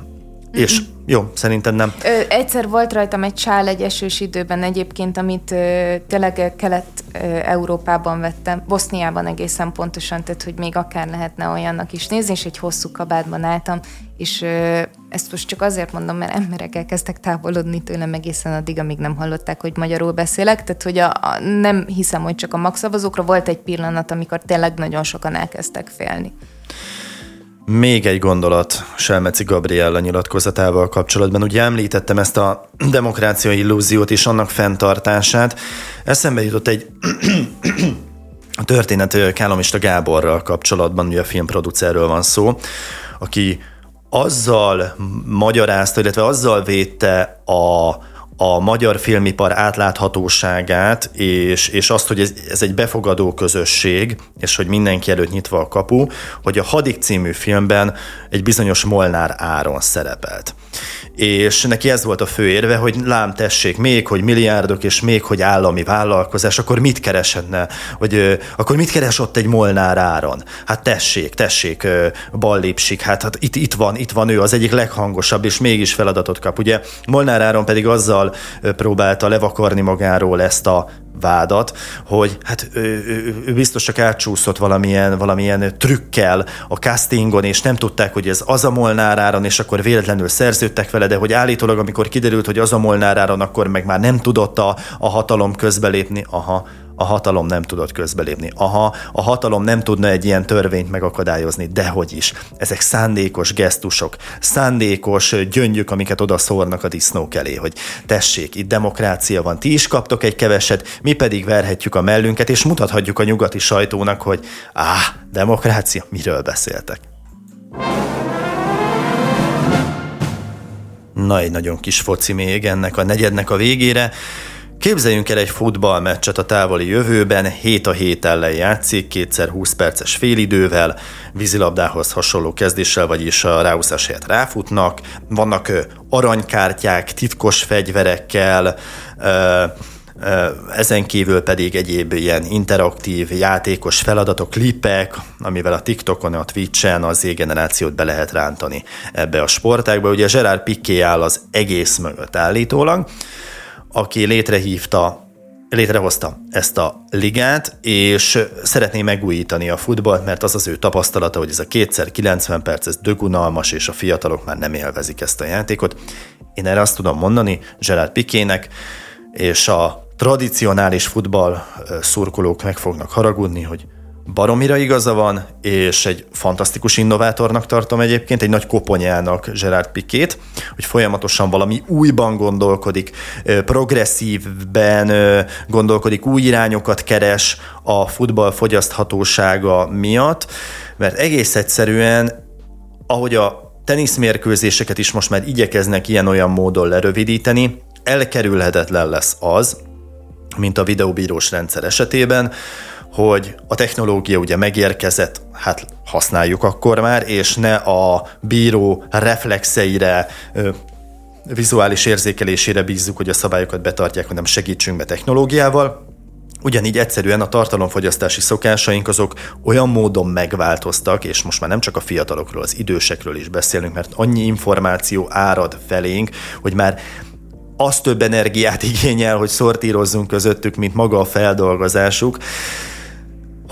És jó, szerintem nem. Ö, egyszer volt rajtam egy sál egy esős időben egyébként, amit ö, tényleg Kelet-Európában vettem, Boszniában egészen pontosan, tehát hogy még akár lehetne olyannak is nézni, és egy hosszú kabátban álltam, és ezt most csak azért mondom, mert emberek elkezdtek távolodni tőlem egészen addig, amíg nem hallották, hogy magyarul beszélek, tehát hogy a, a, nem hiszem, hogy csak a magszavazókra volt egy pillanat, amikor tényleg nagyon sokan elkezdtek félni. Még egy gondolat Selmeci Gabriella nyilatkozatával kapcsolatban. Ugye említettem ezt a demokrácia illúziót és annak fenntartását. Eszembe jutott egy a történet Kálomista Gáborral kapcsolatban, ugye a filmproducerről van szó, aki azzal magyarázta, illetve azzal védte a a magyar filmipar átláthatóságát, és, és azt, hogy ez, ez egy befogadó közösség, és hogy mindenki előtt nyitva a kapu, hogy a Hadik című filmben egy bizonyos Molnár Áron szerepelt és neki ez volt a fő érve, hogy lám tessék még, hogy milliárdok, és még, hogy állami vállalkozás, akkor mit kereshetne, vagy ö, akkor mit keres ott egy Molnár áron? Hát tessék, tessék, ö, ballépsik, hát, hát itt, itt van, itt van ő, az egyik leghangosabb, és mégis feladatot kap. Ugye Molnár áron pedig azzal próbálta levakarni magáról ezt a vádat, hogy hát ő, ő, ő biztos csak átcsúszott valamilyen, valamilyen trükkel a castingon, és nem tudták, hogy ez az a Molnár áron, és akkor véletlenül szerződtek vele, de hogy állítólag, amikor kiderült, hogy az a Molnár áron, akkor meg már nem tudott a, a hatalom közbelépni. Aha, a hatalom nem tudott közbelépni. Aha, a hatalom nem tudna egy ilyen törvényt megakadályozni, dehogy is. Ezek szándékos gesztusok, szándékos gyöngyök, amiket oda szórnak a disznók elé, hogy tessék, itt demokrácia van, ti is kaptok egy keveset, mi pedig verhetjük a mellünket, és mutathatjuk a nyugati sajtónak, hogy áh, demokrácia, miről beszéltek. Na, egy nagyon kis foci még ennek a negyednek a végére. Képzeljünk el egy futballmeccset a távoli jövőben, hét a hét ellen játszik, kétszer 20 perces félidővel, vízilabdához hasonló kezdéssel, vagyis a ráúszás helyett ráfutnak, vannak aranykártyák, titkos fegyverekkel, ezen kívül pedig egyéb ilyen interaktív, játékos feladatok, klipek, amivel a TikTokon, a Twitch-en az Z-generációt be lehet rántani ebbe a sportágba. Ugye Gerard Piqué áll az egész mögött állítólag, aki létrehívta létrehozta ezt a ligát, és szeretné megújítani a futballt, mert az az ő tapasztalata, hogy ez a kétszer 90 perc, ez dögunalmas, és a fiatalok már nem élvezik ezt a játékot. Én erre azt tudom mondani Gerard Pikének, és a tradicionális futball szurkolók meg fognak haragudni, hogy baromira igaza van, és egy fantasztikus innovátornak tartom egyébként, egy nagy koponyának Gerard Pikét, hogy folyamatosan valami újban gondolkodik, progresszívben gondolkodik, új irányokat keres a futball fogyaszthatósága miatt, mert egész egyszerűen, ahogy a teniszmérkőzéseket is most már igyekeznek ilyen-olyan módon lerövidíteni, elkerülhetetlen lesz az, mint a videóbírós rendszer esetében, hogy a technológia ugye megérkezett, hát használjuk akkor már, és ne a bíró reflexeire, vizuális érzékelésére bízzuk, hogy a szabályokat betartják, hanem segítsünk be technológiával. Ugyanígy egyszerűen a tartalomfogyasztási szokásaink azok olyan módon megváltoztak, és most már nem csak a fiatalokról, az idősekről is beszélünk, mert annyi információ árad felénk, hogy már az több energiát igényel, hogy szortírozzunk közöttük, mint maga a feldolgozásuk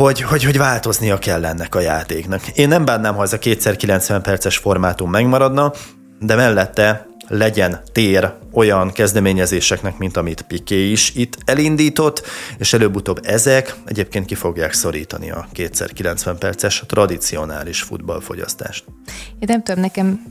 hogy, hogy, hogy változnia kell ennek a játéknak. Én nem bánnám, ha ez a kétszer 90 perces formátum megmaradna, de mellette legyen tér olyan kezdeményezéseknek, mint amit Piqué is itt elindított, és előbb-utóbb ezek egyébként ki fogják szorítani a kétszer 90 perces tradicionális futballfogyasztást. Én nem tudom, nekem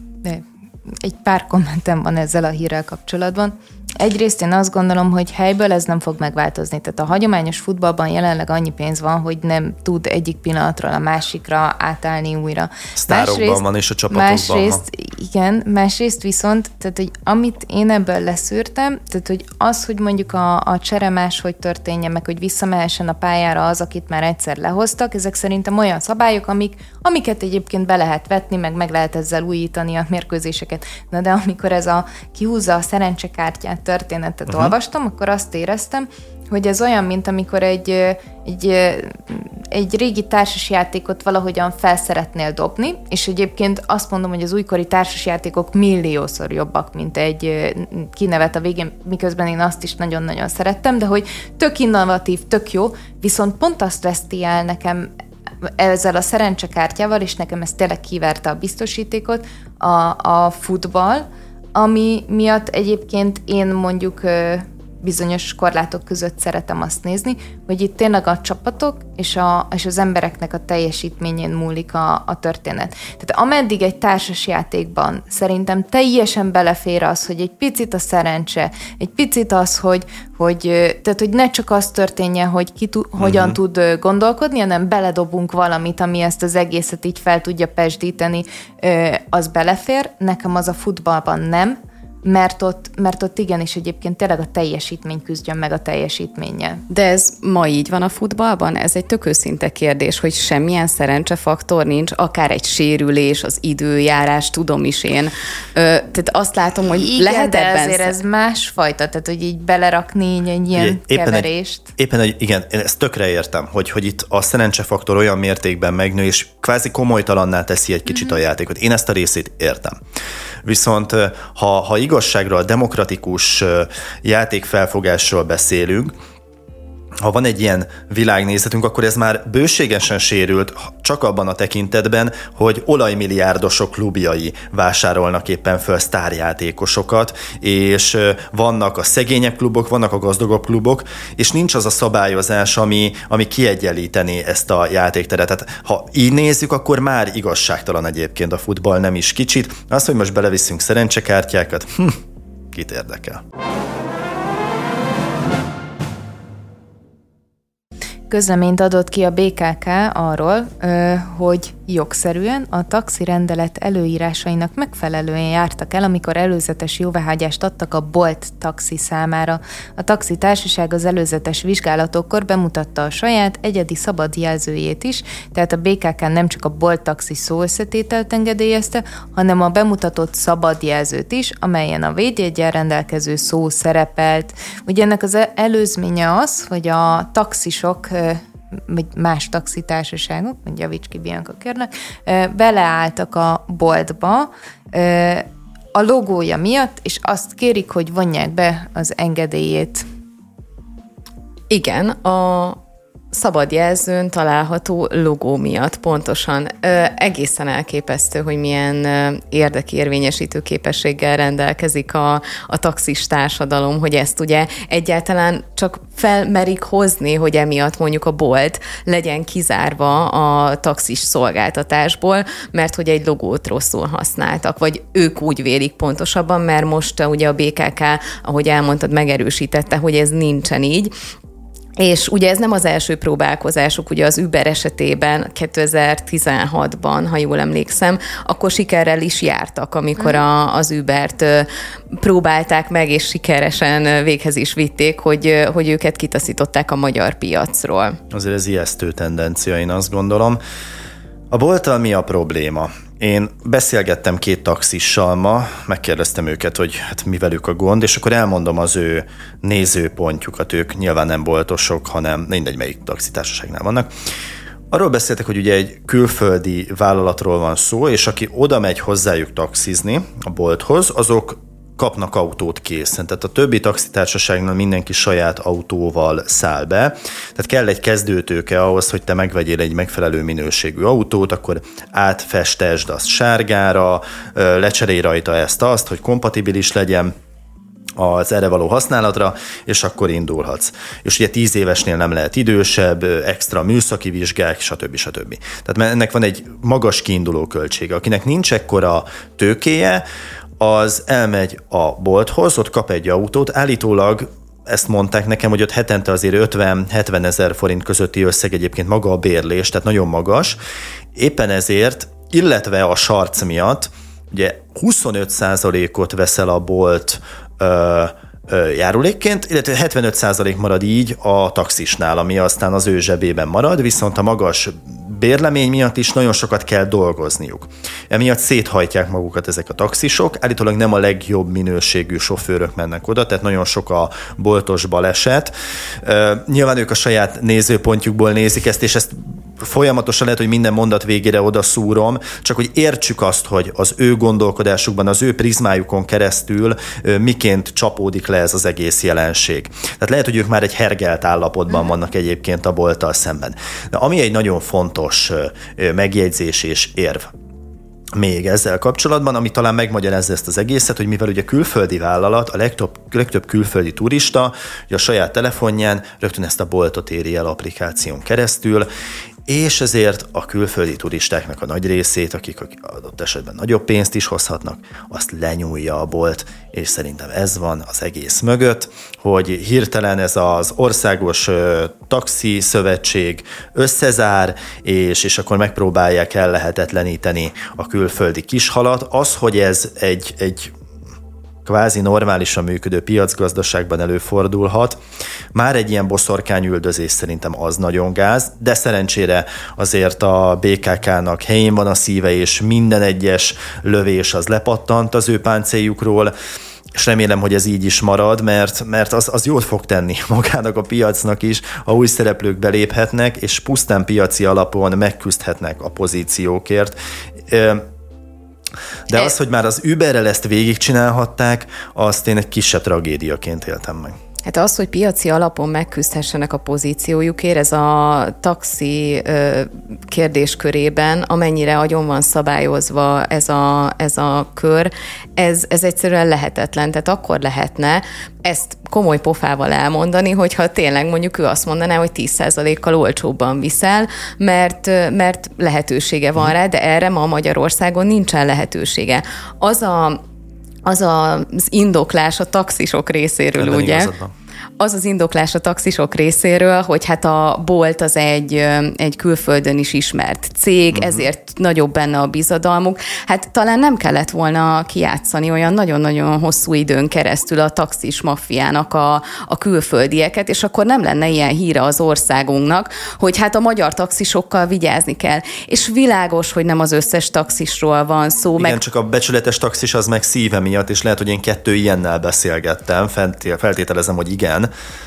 egy pár kommentem van ezzel a hírrel kapcsolatban. Egyrészt én azt gondolom, hogy helyből ez nem fog megváltozni. Tehát a hagyományos futballban jelenleg annyi pénz van, hogy nem tud egyik pillanatról a másikra átállni újra. Sztárokban másrészt, van és a csapatokban Másrészt, van. igen, másrészt viszont, tehát hogy amit én ebből leszűrtem, tehát hogy az, hogy mondjuk a, a csere máshogy történjen, meg hogy visszamehessen a pályára az, akit már egyszer lehoztak, ezek szerintem olyan szabályok, amik, amiket egyébként be lehet vetni, meg meg lehet ezzel újítani a mérkőzéseket. Na de amikor ez a kihúzza a szerencsekártyát történetet uh-huh. olvastam, akkor azt éreztem, hogy ez olyan, mint amikor egy, egy, egy régi társasjátékot valahogyan fel szeretnél dobni, és egyébként azt mondom, hogy az újkori társasjátékok milliószor jobbak, mint egy kinevet a végén, miközben én azt is nagyon-nagyon szerettem, de hogy tök innovatív, tök jó, viszont pont azt veszti el nekem ezzel a szerencsekártyával, és nekem ez tényleg kiverte a biztosítékot, a, a futball, ami miatt egyébként én mondjuk bizonyos korlátok között szeretem azt nézni, hogy itt tényleg a csapatok és, a, és az embereknek a teljesítményén múlik a, a történet. Tehát ameddig egy társas játékban szerintem teljesen belefér az, hogy egy picit a szerencse, egy picit az, hogy, hogy, tehát, hogy ne csak az történjen, hogy ki tu, uh-huh. hogyan tud gondolkodni, hanem beledobunk valamit, ami ezt az egészet így fel tudja pesdíteni, az belefér. Nekem az a futballban nem, mert ott, mert ott igenis egyébként tényleg a teljesítmény küzdjön meg a teljesítménnyel. De ez ma így van a futballban? Ez egy tök őszinte kérdés, hogy semmilyen szerencsefaktor nincs, akár egy sérülés, az időjárás, tudom is én. Ö, tehát azt látom, hogy Igen, lehet de ebben... azért ez másfajta, tehát hogy így belerakni egy ilyen éppen keverést. Egy, éppen egy, igen, én ezt tökre értem, hogy, hogy itt a szerencsefaktor olyan mértékben megnő, és kvázi komolytalanná teszi egy kicsit mm-hmm. a játékot. Én ezt a részét értem. Viszont ha, ha igazságról, demokratikus játékfelfogásról beszélünk, ha van egy ilyen világnézetünk, akkor ez már bőségesen sérült csak abban a tekintetben, hogy olajmilliárdosok klubjai vásárolnak éppen föl sztárjátékosokat, és vannak a szegényebb klubok, vannak a gazdagabb klubok, és nincs az a szabályozás, ami, ami kiegyenlíteni ezt a játékteret. Ha így nézzük, akkor már igazságtalan egyébként a futball nem is kicsit. Az, hogy most beleviszünk szerencsekártyákat, hm, kit érdekel. Közleményt adott ki a BKK arról, hogy jogszerűen a taxi rendelet előírásainak megfelelően jártak el, amikor előzetes jóváhagyást adtak a Bolt taxi számára. A taxi társaság az előzetes vizsgálatokkor bemutatta a saját egyedi szabad jelzőjét is, tehát a BKK nem csak a Bolt taxi szó engedélyezte, hanem a bemutatott szabad jelzőt is, amelyen a védjegyel rendelkező szó szerepelt. Ugye ennek az előzménye az, hogy a taxisok vagy más taxitársaságok, mondja Javicski Bianca kérlek, beleálltak a boltba a logója miatt, és azt kérik, hogy vonják be az engedélyét. Igen, a szabad jelzőn található logó miatt pontosan. Ö, egészen elképesztő, hogy milyen érdekérvényesítő képességgel rendelkezik a, a taxis társadalom, hogy ezt ugye egyáltalán csak felmerik hozni, hogy emiatt mondjuk a bolt legyen kizárva a taxis szolgáltatásból, mert hogy egy logót rosszul használtak, vagy ők úgy vélik pontosabban, mert most ugye a BKK, ahogy elmondtad, megerősítette, hogy ez nincsen így, és ugye ez nem az első próbálkozásuk, ugye az Uber esetében 2016-ban, ha jól emlékszem, akkor sikerrel is jártak, amikor a, az Ubert próbálták meg, és sikeresen véghez is vitték, hogy, hogy őket kitaszították a magyar piacról. Azért ez ijesztő tendencia, én azt gondolom. A bolttal mi a probléma? Én beszélgettem két taxissal ma, megkérdeztem őket, hogy hát mi velük a gond, és akkor elmondom az ő nézőpontjukat. Ők nyilván nem boltosok, hanem mindegy, melyik taxitársaságnál vannak. Arról beszéltek, hogy ugye egy külföldi vállalatról van szó, és aki oda megy hozzájuk taxizni a bolthoz, azok kapnak autót készen. Tehát a többi taxitársaságnál mindenki saját autóval száll be. Tehát kell egy kezdőtőke ahhoz, hogy te megvegyél egy megfelelő minőségű autót, akkor átfestesd azt sárgára, lecserélj rajta ezt-azt, hogy kompatibilis legyen, az erre való használatra, és akkor indulhatsz. És ugye tíz évesnél nem lehet idősebb, extra műszaki vizsgák, stb. stb. Tehát ennek van egy magas kiinduló költsége. Akinek nincs ekkora tőkéje, az elmegy a bolthoz, ott kap egy autót, állítólag ezt mondták nekem, hogy ott hetente azért 50-70 ezer forint közötti összeg egyébként maga a bérlés, tehát nagyon magas. Éppen ezért, illetve a sarc miatt, ugye 25%-ot veszel a bolt ö, járulékként, illetve 75% marad így a taxisnál, ami aztán az ő zsebében marad, viszont a magas bérlemény miatt is nagyon sokat kell dolgozniuk. Emiatt széthajtják magukat ezek a taxisok, állítólag nem a legjobb minőségű sofőrök mennek oda, tehát nagyon sok a boltos baleset. Nyilván ők a saját nézőpontjukból nézik ezt, és ezt folyamatosan lehet, hogy minden mondat végére oda szúrom, csak hogy értsük azt, hogy az ő gondolkodásukban, az ő prizmájukon keresztül miként csapódik le ez az egész jelenség. Tehát lehet, hogy ők már egy hergelt állapotban mhm. vannak egyébként a bolttal szemben. De ami egy nagyon fontos megjegyzés és érv, még ezzel kapcsolatban, ami talán megmagyarázza ezt az egészet, hogy mivel ugye külföldi vállalat, a legtöbb, legtöbb külföldi turista ugye a saját telefonján rögtön ezt a boltot éri el applikáción keresztül, és ezért a külföldi turistáknak a nagy részét, akik adott esetben nagyobb pénzt is hozhatnak, azt lenyúlja a bolt, és szerintem ez van az egész mögött, hogy hirtelen ez az országos taxi szövetség összezár, és, és akkor megpróbálják ellehetetleníteni a külföldi kishalat. Az, hogy ez egy, egy kvázi normálisan működő piacgazdaságban előfordulhat. Már egy ilyen boszorkányüldözés szerintem az nagyon gáz, de szerencsére azért a BKK-nak helyén van a szíve, és minden egyes lövés az lepattant az ő páncéljukról, és remélem, hogy ez így is marad, mert, mert az, az jót fog tenni magának a piacnak is, ha új szereplők beléphetnek, és pusztán piaci alapon megküzdhetnek a pozíciókért de az, hogy már az Uberrel ezt végigcsinálhatták, azt én egy kisebb tragédiaként éltem meg. Hát az, hogy piaci alapon megküzdhessenek a pozíciójukért, ez a taxi kérdéskörében, amennyire agyon van szabályozva ez a, ez a kör, ez, ez egyszerűen lehetetlen. Tehát akkor lehetne ezt komoly pofával elmondani, hogyha tényleg mondjuk ő azt mondaná, hogy 10%-kal olcsóbban viszel, mert, mert lehetősége van rá, de erre ma Magyarországon nincsen lehetősége. Az a az az indoklás a taxisok részéről, Ebben ugye, az az indoklás a taxisok részéről, hogy hát a Bolt az egy, egy külföldön is ismert cég, uh-huh. ezért nagyobb benne a bizadalmuk. Hát talán nem kellett volna kijátszani olyan nagyon-nagyon hosszú időn keresztül a taxis maffiának a, a külföldieket, és akkor nem lenne ilyen híre az országunknak, hogy hát a magyar taxisokkal vigyázni kell. És világos, hogy nem az összes taxisról van szó. Igen, meg... csak a becsületes taxis az meg szíve miatt, és lehet, hogy én kettő ilyennel beszélgettem, feltételezem, hogy igen.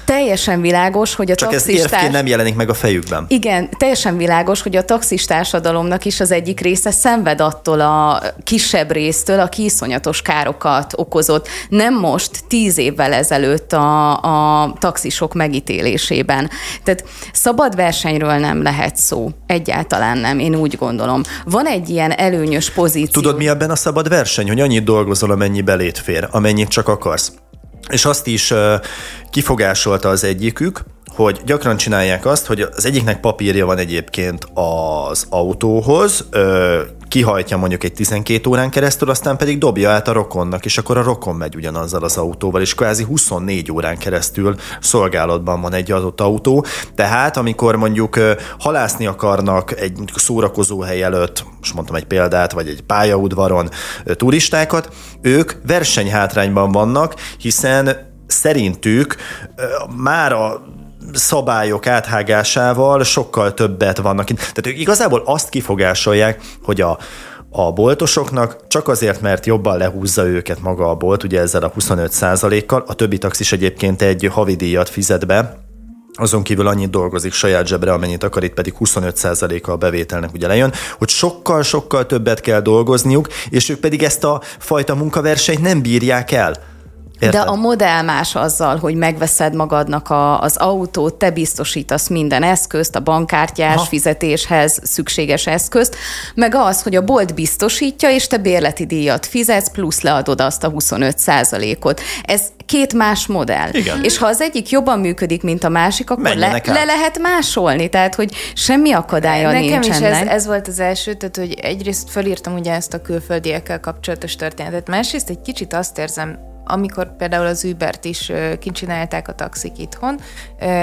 Teljesen világos, hogy a Csak taxistárs... ez nem jelenik meg a fejükben. Igen, teljesen világos, hogy a taxistársadalomnak is az egyik része szenved attól a kisebb résztől, a kiszonyatos károkat okozott. Nem most, tíz évvel ezelőtt a, a taxisok megítélésében. Tehát szabad versenyről nem lehet szó. Egyáltalán nem, én úgy gondolom. Van egy ilyen előnyös pozíció. Tudod, mi ebben a szabad verseny? Hogy annyit dolgozol, amennyi belét fér, amennyit csak akarsz. És azt is kifogásolta az egyikük, hogy gyakran csinálják azt, hogy az egyiknek papírja van egyébként az autóhoz, kihajtja mondjuk egy 12 órán keresztül, aztán pedig dobja át a rokonnak, és akkor a rokon megy ugyanazzal az autóval, és kvázi 24 órán keresztül szolgálatban van egy adott autó. Tehát amikor mondjuk halászni akarnak egy szórakozó hely előtt, most mondtam egy példát, vagy egy pályaudvaron turistákat, ők versenyhátrányban vannak, hiszen szerintük már a szabályok áthágásával sokkal többet vannak. Tehát ők igazából azt kifogásolják, hogy a, a boltosoknak csak azért, mert jobban lehúzza őket maga a bolt, ugye ezzel a 25%-kal, a többi taxis egyébként egy havidíjat fizet be, azon kívül annyit dolgozik saját zsebre, amennyit akar, itt pedig 25%-a a bevételnek ugye lejön, hogy sokkal-sokkal többet kell dolgozniuk, és ők pedig ezt a fajta munkaversenyt nem bírják el. Érted? De a modell más azzal, hogy megveszed magadnak a, az autót, te biztosítasz minden eszközt, a bankkártyás ha. fizetéshez szükséges eszközt, meg az, hogy a bolt biztosítja, és te bérleti díjat fizetsz, plusz leadod azt a 25 ot Ez két más modell. Igen. És ha az egyik jobban működik, mint a másik, akkor le, le lehet másolni, tehát hogy semmi akadálya Nekem nincs is ez, ez volt az első, tehát hogy egyrészt felírtam ugye ezt a külföldiekkel kapcsolatos történetet, másrészt egy kicsit azt érzem, amikor például az Ubert is kincsinálták a taxik itthon,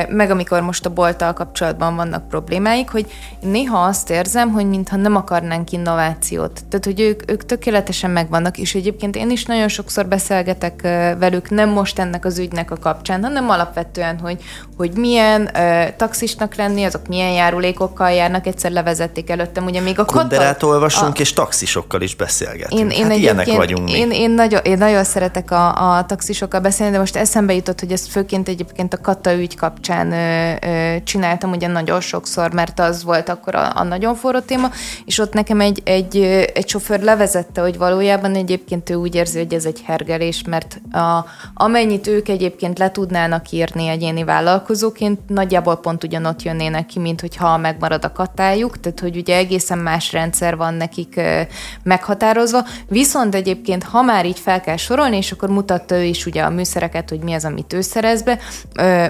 meg amikor most a bolttal kapcsolatban vannak problémáik, hogy néha azt érzem, hogy mintha nem akarnánk innovációt. Tehát, hogy ők, ők tökéletesen megvannak, és egyébként én is nagyon sokszor beszélgetek velük, nem most ennek az ügynek a kapcsán, hanem alapvetően, hogy, hogy milyen taxisnak lenni, azok milyen járulékokkal járnak, egyszer levezették előttem, ugye még a Konderát olvasunk, a... és taxisokkal is beszélgetünk. Én, én hát ilyenek vagyunk mi. Én, én, nagyon, én nagyon szeretek a, a taxisokkal beszélni, de most eszembe jutott, hogy ezt főként egyébként a Kata ügy kapcsán ö, ö, csináltam ugye nagyon sokszor, mert az volt akkor a, a nagyon forró téma, és ott nekem egy, egy, egy sofőr levezette, hogy valójában egyébként ő úgy érzi, hogy ez egy hergelés, mert a, amennyit ők egyébként le tudnának írni egyéni vállalkozóként, nagyjából pont ugyanott jönnének ki, mint hogyha megmarad a katájuk, tehát hogy ugye egészen más rendszer van nekik ö, meghatározva, viszont egyébként ha már így fel kell sorolni, és akkor mutatta ő is ugye a műszereket, hogy mi az, amit ő szerez be.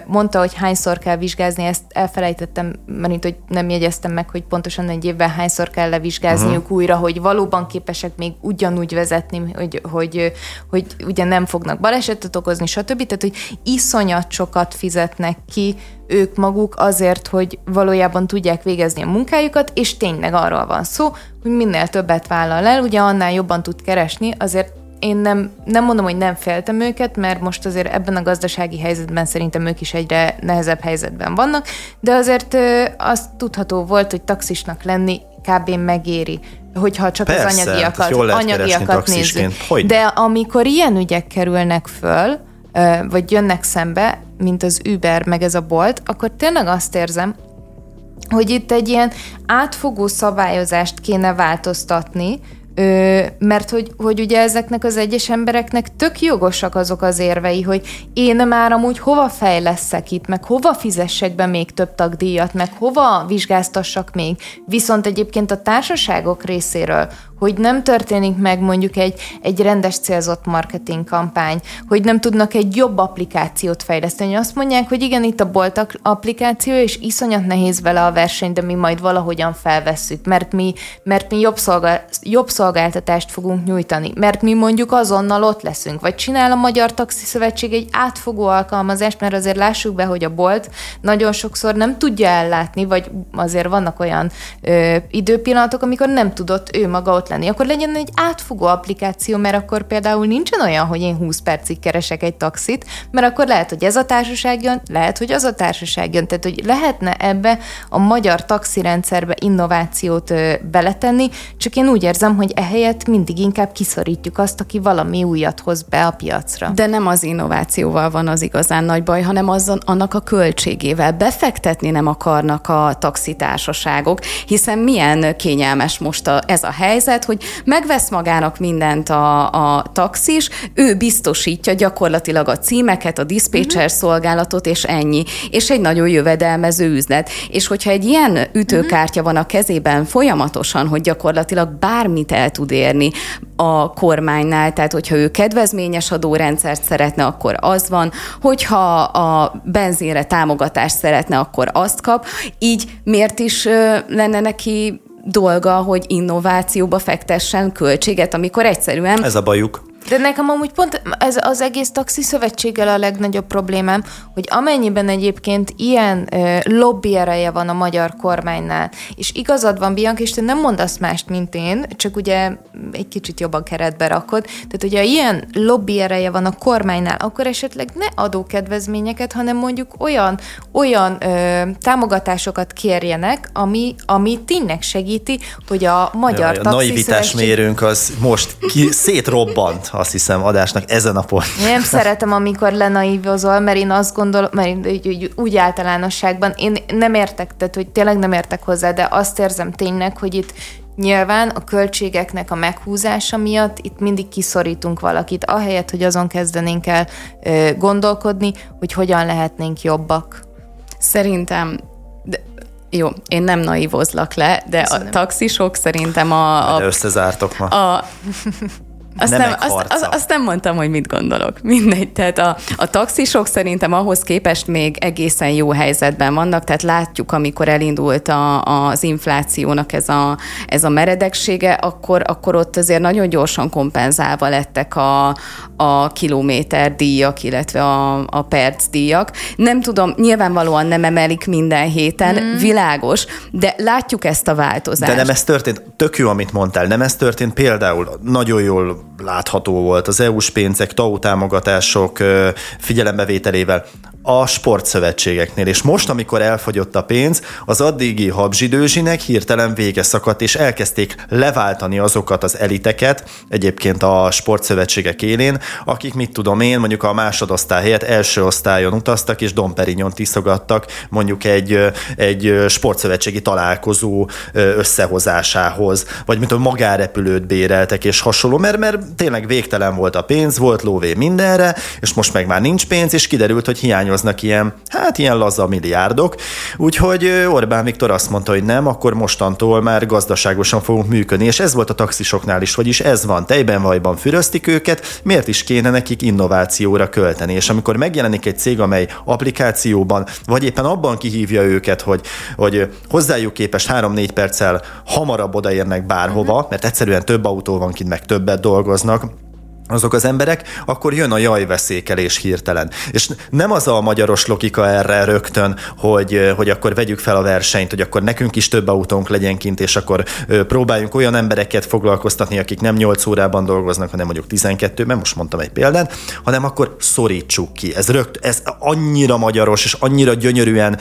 Mondta, hogy hányszor kell vizsgázni, ezt elfelejtettem, mert hogy nem jegyeztem meg, hogy pontosan egy évben hányszor kell levizsgázniuk uh-huh. újra, hogy valóban képesek még ugyanúgy vezetni, hogy, hogy, hogy ugye nem fognak balesetet okozni, stb. Tehát, hogy iszonyat sokat fizetnek ki ők maguk azért, hogy valójában tudják végezni a munkájukat, és tényleg arról van szó, hogy minél többet vállal el, ugye annál jobban tud keresni, azért én nem, nem mondom, hogy nem féltem őket, mert most azért ebben a gazdasági helyzetben szerintem ők is egyre nehezebb helyzetben vannak, de azért az tudható volt, hogy taxisnak lenni kb. megéri, hogyha csak Persze, az anyagiakat, anyagiakat nézzük. De amikor ilyen ügyek kerülnek föl, vagy jönnek szembe, mint az Uber, meg ez a bolt, akkor tényleg azt érzem, hogy itt egy ilyen átfogó szabályozást kéne változtatni, Ö, mert hogy, hogy ugye ezeknek az egyes embereknek tök jogosak azok az érvei, hogy én már amúgy hova fejleszek itt, meg hova fizessek be még több tagdíjat, meg hova vizsgáztassak még. Viszont egyébként a társaságok részéről, hogy nem történik meg mondjuk egy, egy rendes célzott marketing kampány, hogy nem tudnak egy jobb applikációt fejleszteni. Azt mondják, hogy igen, itt a Bolt applikáció, és iszonyat nehéz vele a verseny, de mi majd valahogyan felvesszük, mert mi, mert mi jobb, szolgál, jobb szolgáltatást fogunk nyújtani, mert mi mondjuk azonnal ott leszünk, vagy csinál a Magyar Taxi Szövetség egy átfogó alkalmazást, mert azért lássuk be, hogy a Bolt nagyon sokszor nem tudja ellátni, vagy azért vannak olyan ö, időpillanatok, amikor nem tudott ő maga ott lenni. Akkor legyen egy átfogó applikáció, mert akkor például nincsen olyan, hogy én 20 percig keresek egy taxit, mert akkor lehet, hogy ez a társaság jön, lehet, hogy az a társaság jön. Tehát, hogy lehetne ebbe a magyar taxirendszerbe innovációt beletenni, csak én úgy érzem, hogy ehelyett mindig inkább kiszorítjuk azt, aki valami újat hoz be a piacra. De nem az innovációval van az igazán nagy baj, hanem azon, annak a költségével. Befektetni nem akarnak a taxitársaságok, hiszen milyen kényelmes most a, ez a helyzet, hogy megvesz magának mindent a, a taxis, ő biztosítja gyakorlatilag a címeket, a dispatcher uh-huh. szolgálatot, és ennyi. És egy nagyon jövedelmező üzlet. És hogyha egy ilyen ütőkártya van a kezében folyamatosan, hogy gyakorlatilag bármit el tud érni a kormánynál, tehát hogyha ő kedvezményes adórendszert szeretne, akkor az van, hogyha a benzinre támogatást szeretne, akkor azt kap. Így miért is lenne neki dolga, hogy innovációba fektessen költséget, amikor egyszerűen... Ez a bajuk. De nekem amúgy pont ez az egész taxi szövetséggel a legnagyobb problémám, hogy amennyiben egyébként ilyen ö, lobby ereje van a magyar kormánynál, és igazad van, Bianca, és te nem mondasz mást, mint én, csak ugye egy kicsit jobban keretbe rakod, tehát hogyha ilyen lobby ereje van a kormánynál, akkor esetleg ne adókedvezményeket, hanem mondjuk olyan, olyan ö, támogatásokat kérjenek, ami, ami tényleg segíti, hogy a magyar ja, taxi A naivitás mérőnk az most ki, szétrobbant azt hiszem, adásnak ezen a pont. Nem szeretem, amikor lenaívozol, mert én azt gondolom, mert én, úgy, úgy általánosságban, én nem értek, tehát hogy tényleg nem értek hozzá, de azt érzem tényleg, hogy itt Nyilván a költségeknek a meghúzása miatt itt mindig kiszorítunk valakit, ahelyett, hogy azon kezdenénk el ö, gondolkodni, hogy hogyan lehetnénk jobbak. Szerintem de, jó, én nem naivozlak le, de Köszönöm. a taxisok szerintem a... a összezártok ma. A, azt nem, azt, azt, azt nem mondtam, hogy mit gondolok. Mindegy. Tehát a, a taxisok szerintem ahhoz képest még egészen jó helyzetben vannak, tehát látjuk, amikor elindult a, az inflációnak ez a, ez a meredeksége, akkor, akkor ott azért nagyon gyorsan kompenzálva lettek a, a kilométer díjak, illetve a, a perc díjak. Nem tudom, nyilvánvalóan nem emelik minden héten, mm. világos, de látjuk ezt a változást. De nem ez történt, tök jó, amit mondtál, nem ez történt például, nagyon jól látható volt. Az EU-s pénzek, TAU támogatások figyelembevételével a sportszövetségeknél. És most, amikor elfogyott a pénz, az addigi habzsidőzsinek hirtelen vége szakadt, és elkezdték leváltani azokat az eliteket, egyébként a sportszövetségek élén, akik, mit tudom én, mondjuk a másodosztály helyett első osztályon utaztak, és Domperignon tiszogattak mondjuk egy, egy sportszövetségi találkozó összehozásához, vagy mint a magárepülőt béreltek, és hasonló, mert, mert tényleg végtelen volt a pénz, volt lóvé mindenre, és most meg már nincs pénz, és kiderült, hogy hiányoznak ilyen, hát ilyen laza milliárdok. Úgyhogy Orbán Viktor azt mondta, hogy nem, akkor mostantól már gazdaságosan fogunk működni, és ez volt a taxisoknál is, vagyis ez van, tejben vajban füröztik őket, miért is kéne nekik innovációra költeni? És amikor megjelenik egy cég, amely applikációban, vagy éppen abban kihívja őket, hogy, hogy hozzájuk képest 3-4 perccel hamarabb odaérnek bárhova, mert egyszerűen több autó van kint, meg többet dolgoznak, azok az emberek, akkor jön a jajveszékelés hirtelen. És nem az a magyaros logika erre rögtön, hogy, hogy akkor vegyük fel a versenyt, hogy akkor nekünk is több autónk legyen kint, és akkor próbáljunk olyan embereket foglalkoztatni, akik nem 8 órában dolgoznak, hanem mondjuk 12, mert most mondtam egy példát, hanem akkor szorítsuk ki. Ez, rögt, ez annyira magyaros, és annyira gyönyörűen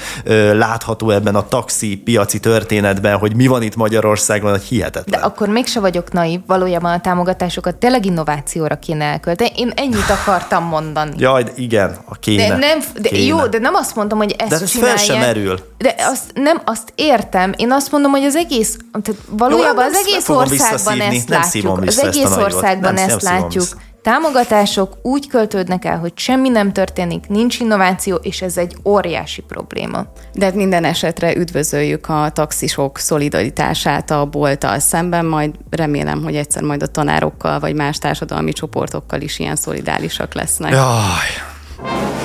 látható ebben a taxi piaci történetben, hogy mi van itt Magyarországon, hogy hihetetlen. De akkor mégse vagyok naív, valójában a támogatásokat tényleg innovációra kéne elkölteni. Én ennyit akartam mondani. Jaj, igen, a kéne. De nem, de kéne. Jó, de nem azt mondom, hogy ezt de ez fel sem merül. De azt, nem, azt értem. Én azt mondom, hogy az egész, tehát valójában jó, az egész országban ezt látjuk. Az egész országban ezt látjuk. Támogatások úgy költődnek el, hogy semmi nem történik, nincs innováció, és ez egy óriási probléma. De hát minden esetre üdvözöljük a taxisok szolidaritását a bolttal szemben, majd remélem, hogy egyszer majd a tanárokkal vagy más társadalmi csoportokkal is ilyen szolidárisak lesznek. Jaj.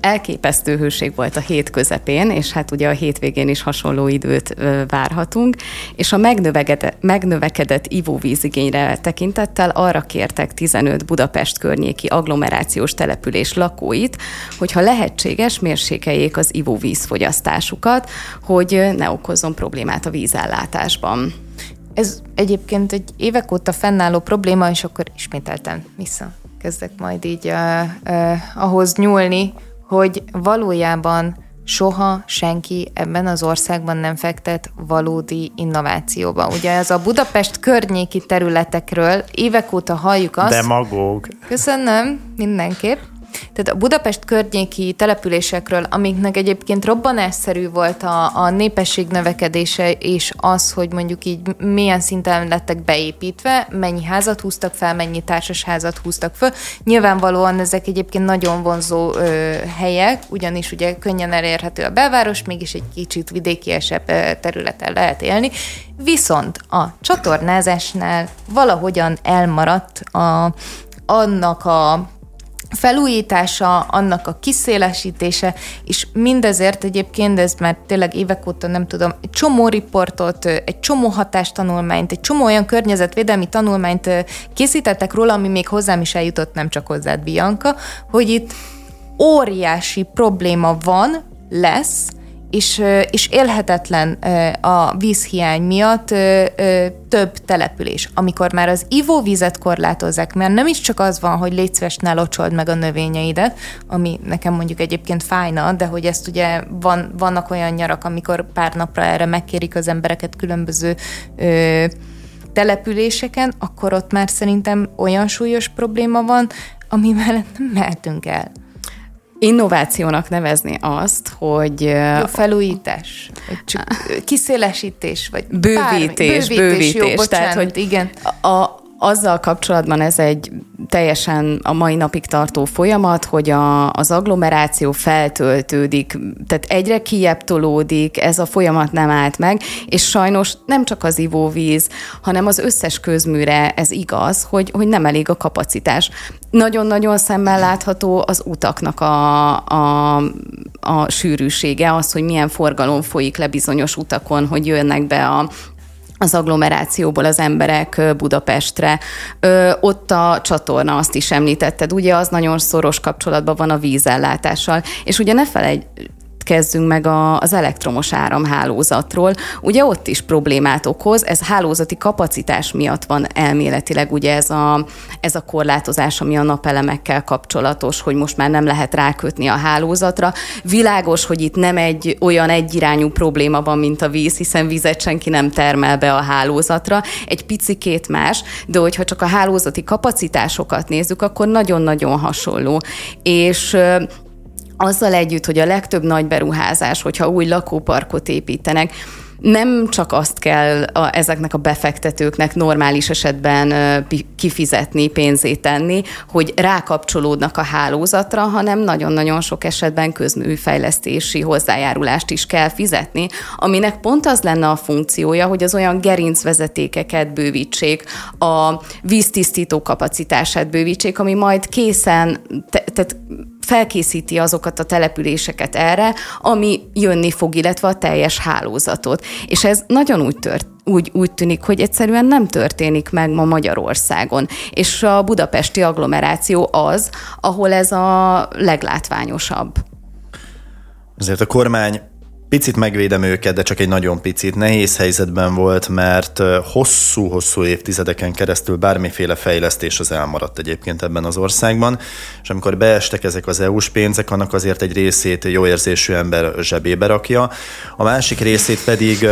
Elképesztő hőség volt a hét közepén, és hát ugye a hétvégén is hasonló időt várhatunk, és a megnövekedett ivóvízigényre tekintettel arra kértek 15 Budapest környéki agglomerációs település lakóit, hogyha lehetséges, mérsékeljék az ivóvízfogyasztásukat, hogy ne okozzon problémát a vízellátásban. Ez egyébként egy évek óta fennálló probléma, és akkor ismételten vissza kezdek majd így uh, uh, ahhoz nyúlni, hogy valójában soha senki ebben az országban nem fektet valódi innovációba. Ugye ez a Budapest környéki területekről évek óta halljuk azt... Demagóg. Köszönöm, mindenképp. Tehát a Budapest környéki településekről, amiknek egyébként robbanásszerű volt a, a népesség növekedése, és az, hogy mondjuk így milyen szinten lettek beépítve, mennyi házat húztak fel, mennyi társasházat húztak föl. Nyilvánvalóan ezek egyébként nagyon vonzó ö, helyek, ugyanis ugye könnyen elérhető a belváros, mégis egy kicsit vidékiesebb területen lehet élni. Viszont a csatornázásnál valahogyan elmaradt a, annak a felújítása, annak a kiszélesítése, és mindezért egyébként ez már tényleg évek óta nem tudom, egy csomó riportot, egy csomó hatástanulmányt, egy csomó olyan környezetvédelmi tanulmányt készítettek róla, ami még hozzám is eljutott, nem csak hozzád, Bianca, hogy itt óriási probléma van, lesz, és, és élhetetlen a vízhiány miatt több település. Amikor már az ivóvizet korlátozzák, mert nem is csak az van, hogy légy szíves, ne locsold meg a növényeidet, ami nekem mondjuk egyébként fájna, de hogy ezt ugye van, vannak olyan nyarak, amikor pár napra erre megkérik az embereket különböző ö, településeken, akkor ott már szerintem olyan súlyos probléma van, amivel nem mehetünk el. Innovációnak nevezni azt, hogy... Jó, felújítás, vagy csak kiszélesítés, vagy bővítés, bármi. bővítés, bővítés. Jó, bocsánat, tehát, hogy igen. A, azzal kapcsolatban ez egy teljesen a mai napig tartó folyamat, hogy a, az agglomeráció feltöltődik, tehát egyre kiebb tolódik, ez a folyamat nem állt meg, és sajnos nem csak az ivóvíz, hanem az összes közműre ez igaz, hogy, hogy nem elég a kapacitás. Nagyon-nagyon szemmel látható az utaknak a, a, a sűrűsége, az, hogy milyen forgalom folyik le bizonyos utakon, hogy jönnek be a az agglomerációból az emberek Budapestre. Ö, ott a csatorna, azt is említetted, ugye az nagyon szoros kapcsolatban van a vízellátással, és ugye ne felejt, kezdünk meg a, az elektromos áramhálózatról. Ugye ott is problémát okoz, ez hálózati kapacitás miatt van elméletileg ugye ez a, ez a korlátozás, ami a napelemekkel kapcsolatos, hogy most már nem lehet rákötni a hálózatra. Világos, hogy itt nem egy olyan egyirányú probléma van, mint a víz, hiszen vizet senki nem termel be a hálózatra. Egy picikét más, de hogyha csak a hálózati kapacitásokat nézzük, akkor nagyon-nagyon hasonló. És azzal együtt, hogy a legtöbb nagy beruházás, hogyha új lakóparkot építenek, nem csak azt kell a, ezeknek a befektetőknek normális esetben kifizetni, pénzét tenni, hogy rákapcsolódnak a hálózatra, hanem nagyon-nagyon sok esetben közműfejlesztési hozzájárulást is kell fizetni, aminek pont az lenne a funkciója, hogy az olyan gerincvezetékeket bővítsék, a víztisztító kapacitását bővítsék, ami majd készen, tehát felkészíti azokat a településeket erre, ami jönni fog, illetve a teljes hálózatot. És ez nagyon úgy tört, úgy, úgy tűnik, hogy egyszerűen nem történik meg ma Magyarországon. És a budapesti agglomeráció az, ahol ez a leglátványosabb. Azért a kormány Picit megvédem őket, de csak egy nagyon picit. Nehéz helyzetben volt, mert hosszú-hosszú évtizedeken keresztül bármiféle fejlesztés az elmaradt egyébként ebben az országban, és amikor beestek ezek az EU-s pénzek, annak azért egy részét jó érzésű ember zsebébe rakja, a másik részét pedig,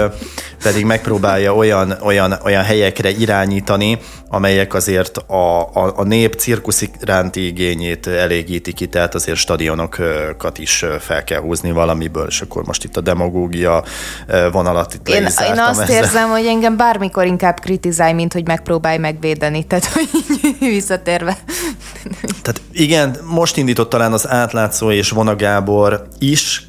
pedig megpróbálja olyan, olyan, olyan helyekre irányítani, amelyek azért a, a, a nép cirkusz iránti igényét elégítik ki, tehát azért stadionokat is fel kell húzni valamiből, és akkor most itt a demagógia vonalat itt én, én azt ezzel. érzem, hogy engem bármikor inkább kritizálj, mint hogy megpróbálj megvédeni, tehát hogy visszatérve. Tehát igen, most indított talán az átlátszó és Vonagábor is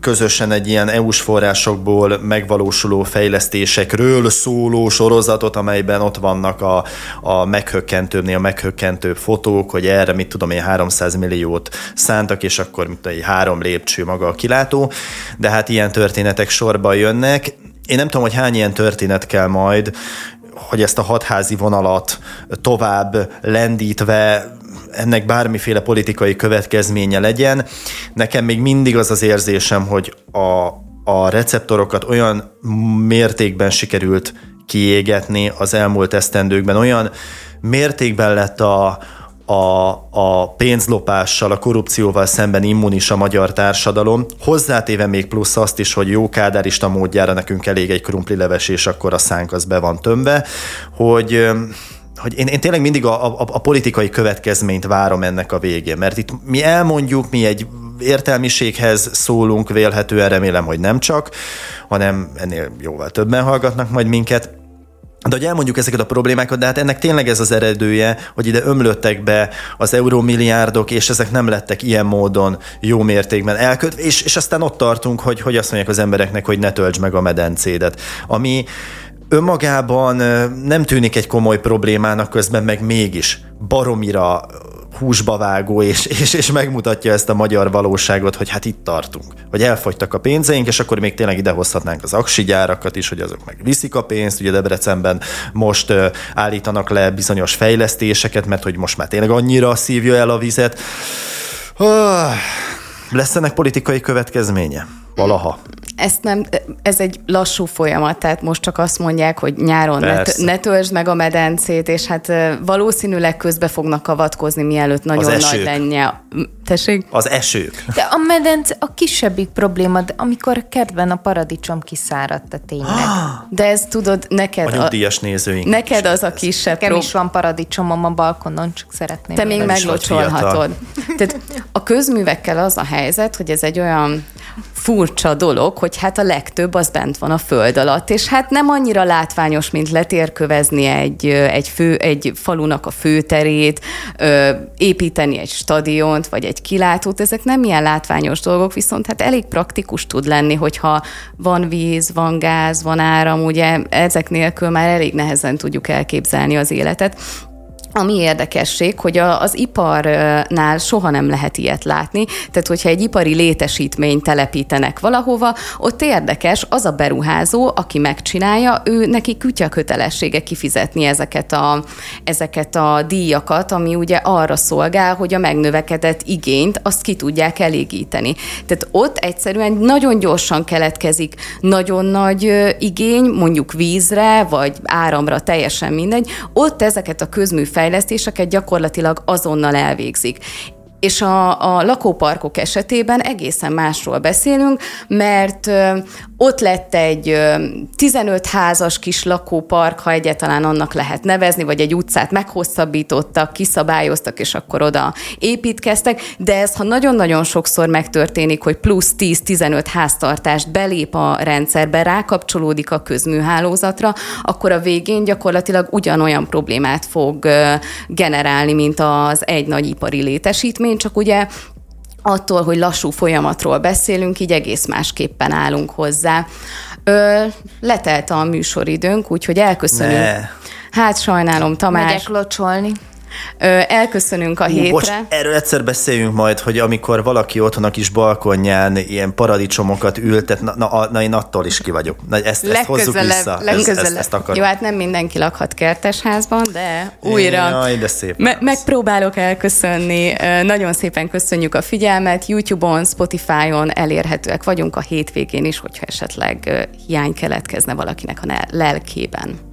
közösen egy ilyen EU-s forrásokból megvalósuló fejlesztésekről szóló sorozatot, amelyben ott vannak a, a meghökkentőbbnél a meghökkentőbb fotók, hogy erre mit tudom én 300 milliót szántak, és akkor mint egy három lépcső maga a kilátó, de hát ilyen történetek sorba jönnek. Én nem tudom, hogy hány ilyen történet kell majd, hogy ezt a hatházi vonalat tovább lendítve ennek bármiféle politikai következménye legyen. Nekem még mindig az az érzésem, hogy a, a receptorokat olyan mértékben sikerült kiégetni az elmúlt esztendőkben, olyan mértékben lett a, a, a pénzlopással, a korrupcióval szemben immunis a magyar társadalom, hozzátéve még plusz azt is, hogy jó kádárista módjára nekünk elég egy krumplileves, és akkor a szánk az be van tömve, hogy hogy én, én tényleg mindig a, a, a politikai következményt várom ennek a végén, mert itt mi elmondjuk, mi egy értelmiséghez szólunk, vélhetően remélem, hogy nem csak, hanem ennél jóval többen hallgatnak majd minket, de hogy elmondjuk ezeket a problémákat, de hát ennek tényleg ez az eredője, hogy ide ömlöttek be az eurómilliárdok, és ezek nem lettek ilyen módon jó mértékben elköt, és, és aztán ott tartunk, hogy, hogy azt mondják az embereknek, hogy ne tölts meg a medencédet. Ami önmagában nem tűnik egy komoly problémának, közben meg mégis baromira húsba vágó, és, és, és megmutatja ezt a magyar valóságot, hogy hát itt tartunk. Hogy elfogytak a pénzeink, és akkor még tényleg idehozhatnánk az aksi gyárakat is, hogy azok meg viszik a pénzt. Ugye Debrecenben most uh, állítanak le bizonyos fejlesztéseket, mert hogy most már tényleg annyira szívja el a vizet. Lesz ennek politikai következménye? Valaha ezt nem, ez egy lassú folyamat, tehát most csak azt mondják, hogy nyáron ne, ne töltsd meg a medencét, és hát valószínűleg közbe fognak avatkozni, mielőtt nagyon nagy lenne. Tessék? Az esők. De a medence a kisebbik probléma, de amikor kedven a paradicsom kiszáradt a tényleg. De ez tudod, neked... A nyugdíjas nézőink. Neked az a kisebb Nekem is van paradicsomom a balkonon, csak szeretném. Te még meglocsolhatod. Tehát a közművekkel az a helyzet, hogy ez egy olyan furcsa dolog, hogy hát a legtöbb az bent van a föld alatt, és hát nem annyira látványos, mint letérkövezni egy, egy, fő, egy falunak a főterét, építeni egy stadiont, vagy egy kilátót, ezek nem ilyen látványos dolgok, viszont hát elég praktikus tud lenni, hogyha van víz, van gáz, van áram, ugye ezek nélkül már elég nehezen tudjuk elképzelni az életet. Ami érdekesség, hogy a, az iparnál soha nem lehet ilyet látni, tehát hogyha egy ipari létesítményt telepítenek valahova, ott érdekes, az a beruházó, aki megcsinálja, ő neki kütya kötelessége kifizetni ezeket a, ezeket a díjakat, ami ugye arra szolgál, hogy a megnövekedett igényt azt ki tudják elégíteni. Tehát ott egyszerűen nagyon gyorsan keletkezik nagyon nagy igény, mondjuk vízre, vagy áramra, teljesen mindegy, ott ezeket a közműfejlesztéseket fejlesztéseket gyakorlatilag azonnal elvégzik. És a, a lakóparkok esetében egészen másról beszélünk, mert ott lett egy 15 házas kis lakópark, ha egyáltalán annak lehet nevezni, vagy egy utcát meghosszabbítottak, kiszabályoztak, és akkor oda építkeztek, de ez, ha nagyon-nagyon sokszor megtörténik, hogy plusz 10-15 háztartást belép a rendszerbe, rákapcsolódik a közműhálózatra, akkor a végén gyakorlatilag ugyanolyan problémát fog generálni, mint az egy nagy ipari létesítmény, csak ugye attól, hogy lassú folyamatról beszélünk, így egész másképpen állunk hozzá. Ö, letelt a műsoridőnk, úgyhogy elköszönünk. Ne. Hát sajnálom, Tamás. Megyek locsolni. Elköszönünk a Hú, hétre. Bocs, erről egyszer beszéljünk majd, hogy amikor valaki otthon a kis balkonján ilyen paradicsomokat ültet, na, na, na én attól is ki vagyok. Na, ezt, ezt hozzuk vissza. Legközelebb. Ezt, ezt, ezt Jó, hát nem mindenki lakhat kertesházban, de újra Jaj, de szép me- megpróbálok elköszönni. Nagyon szépen köszönjük a figyelmet. YouTube-on, Spotify-on elérhetőek vagyunk a hétvégén is, hogyha esetleg hiány keletkezne valakinek a lelkében.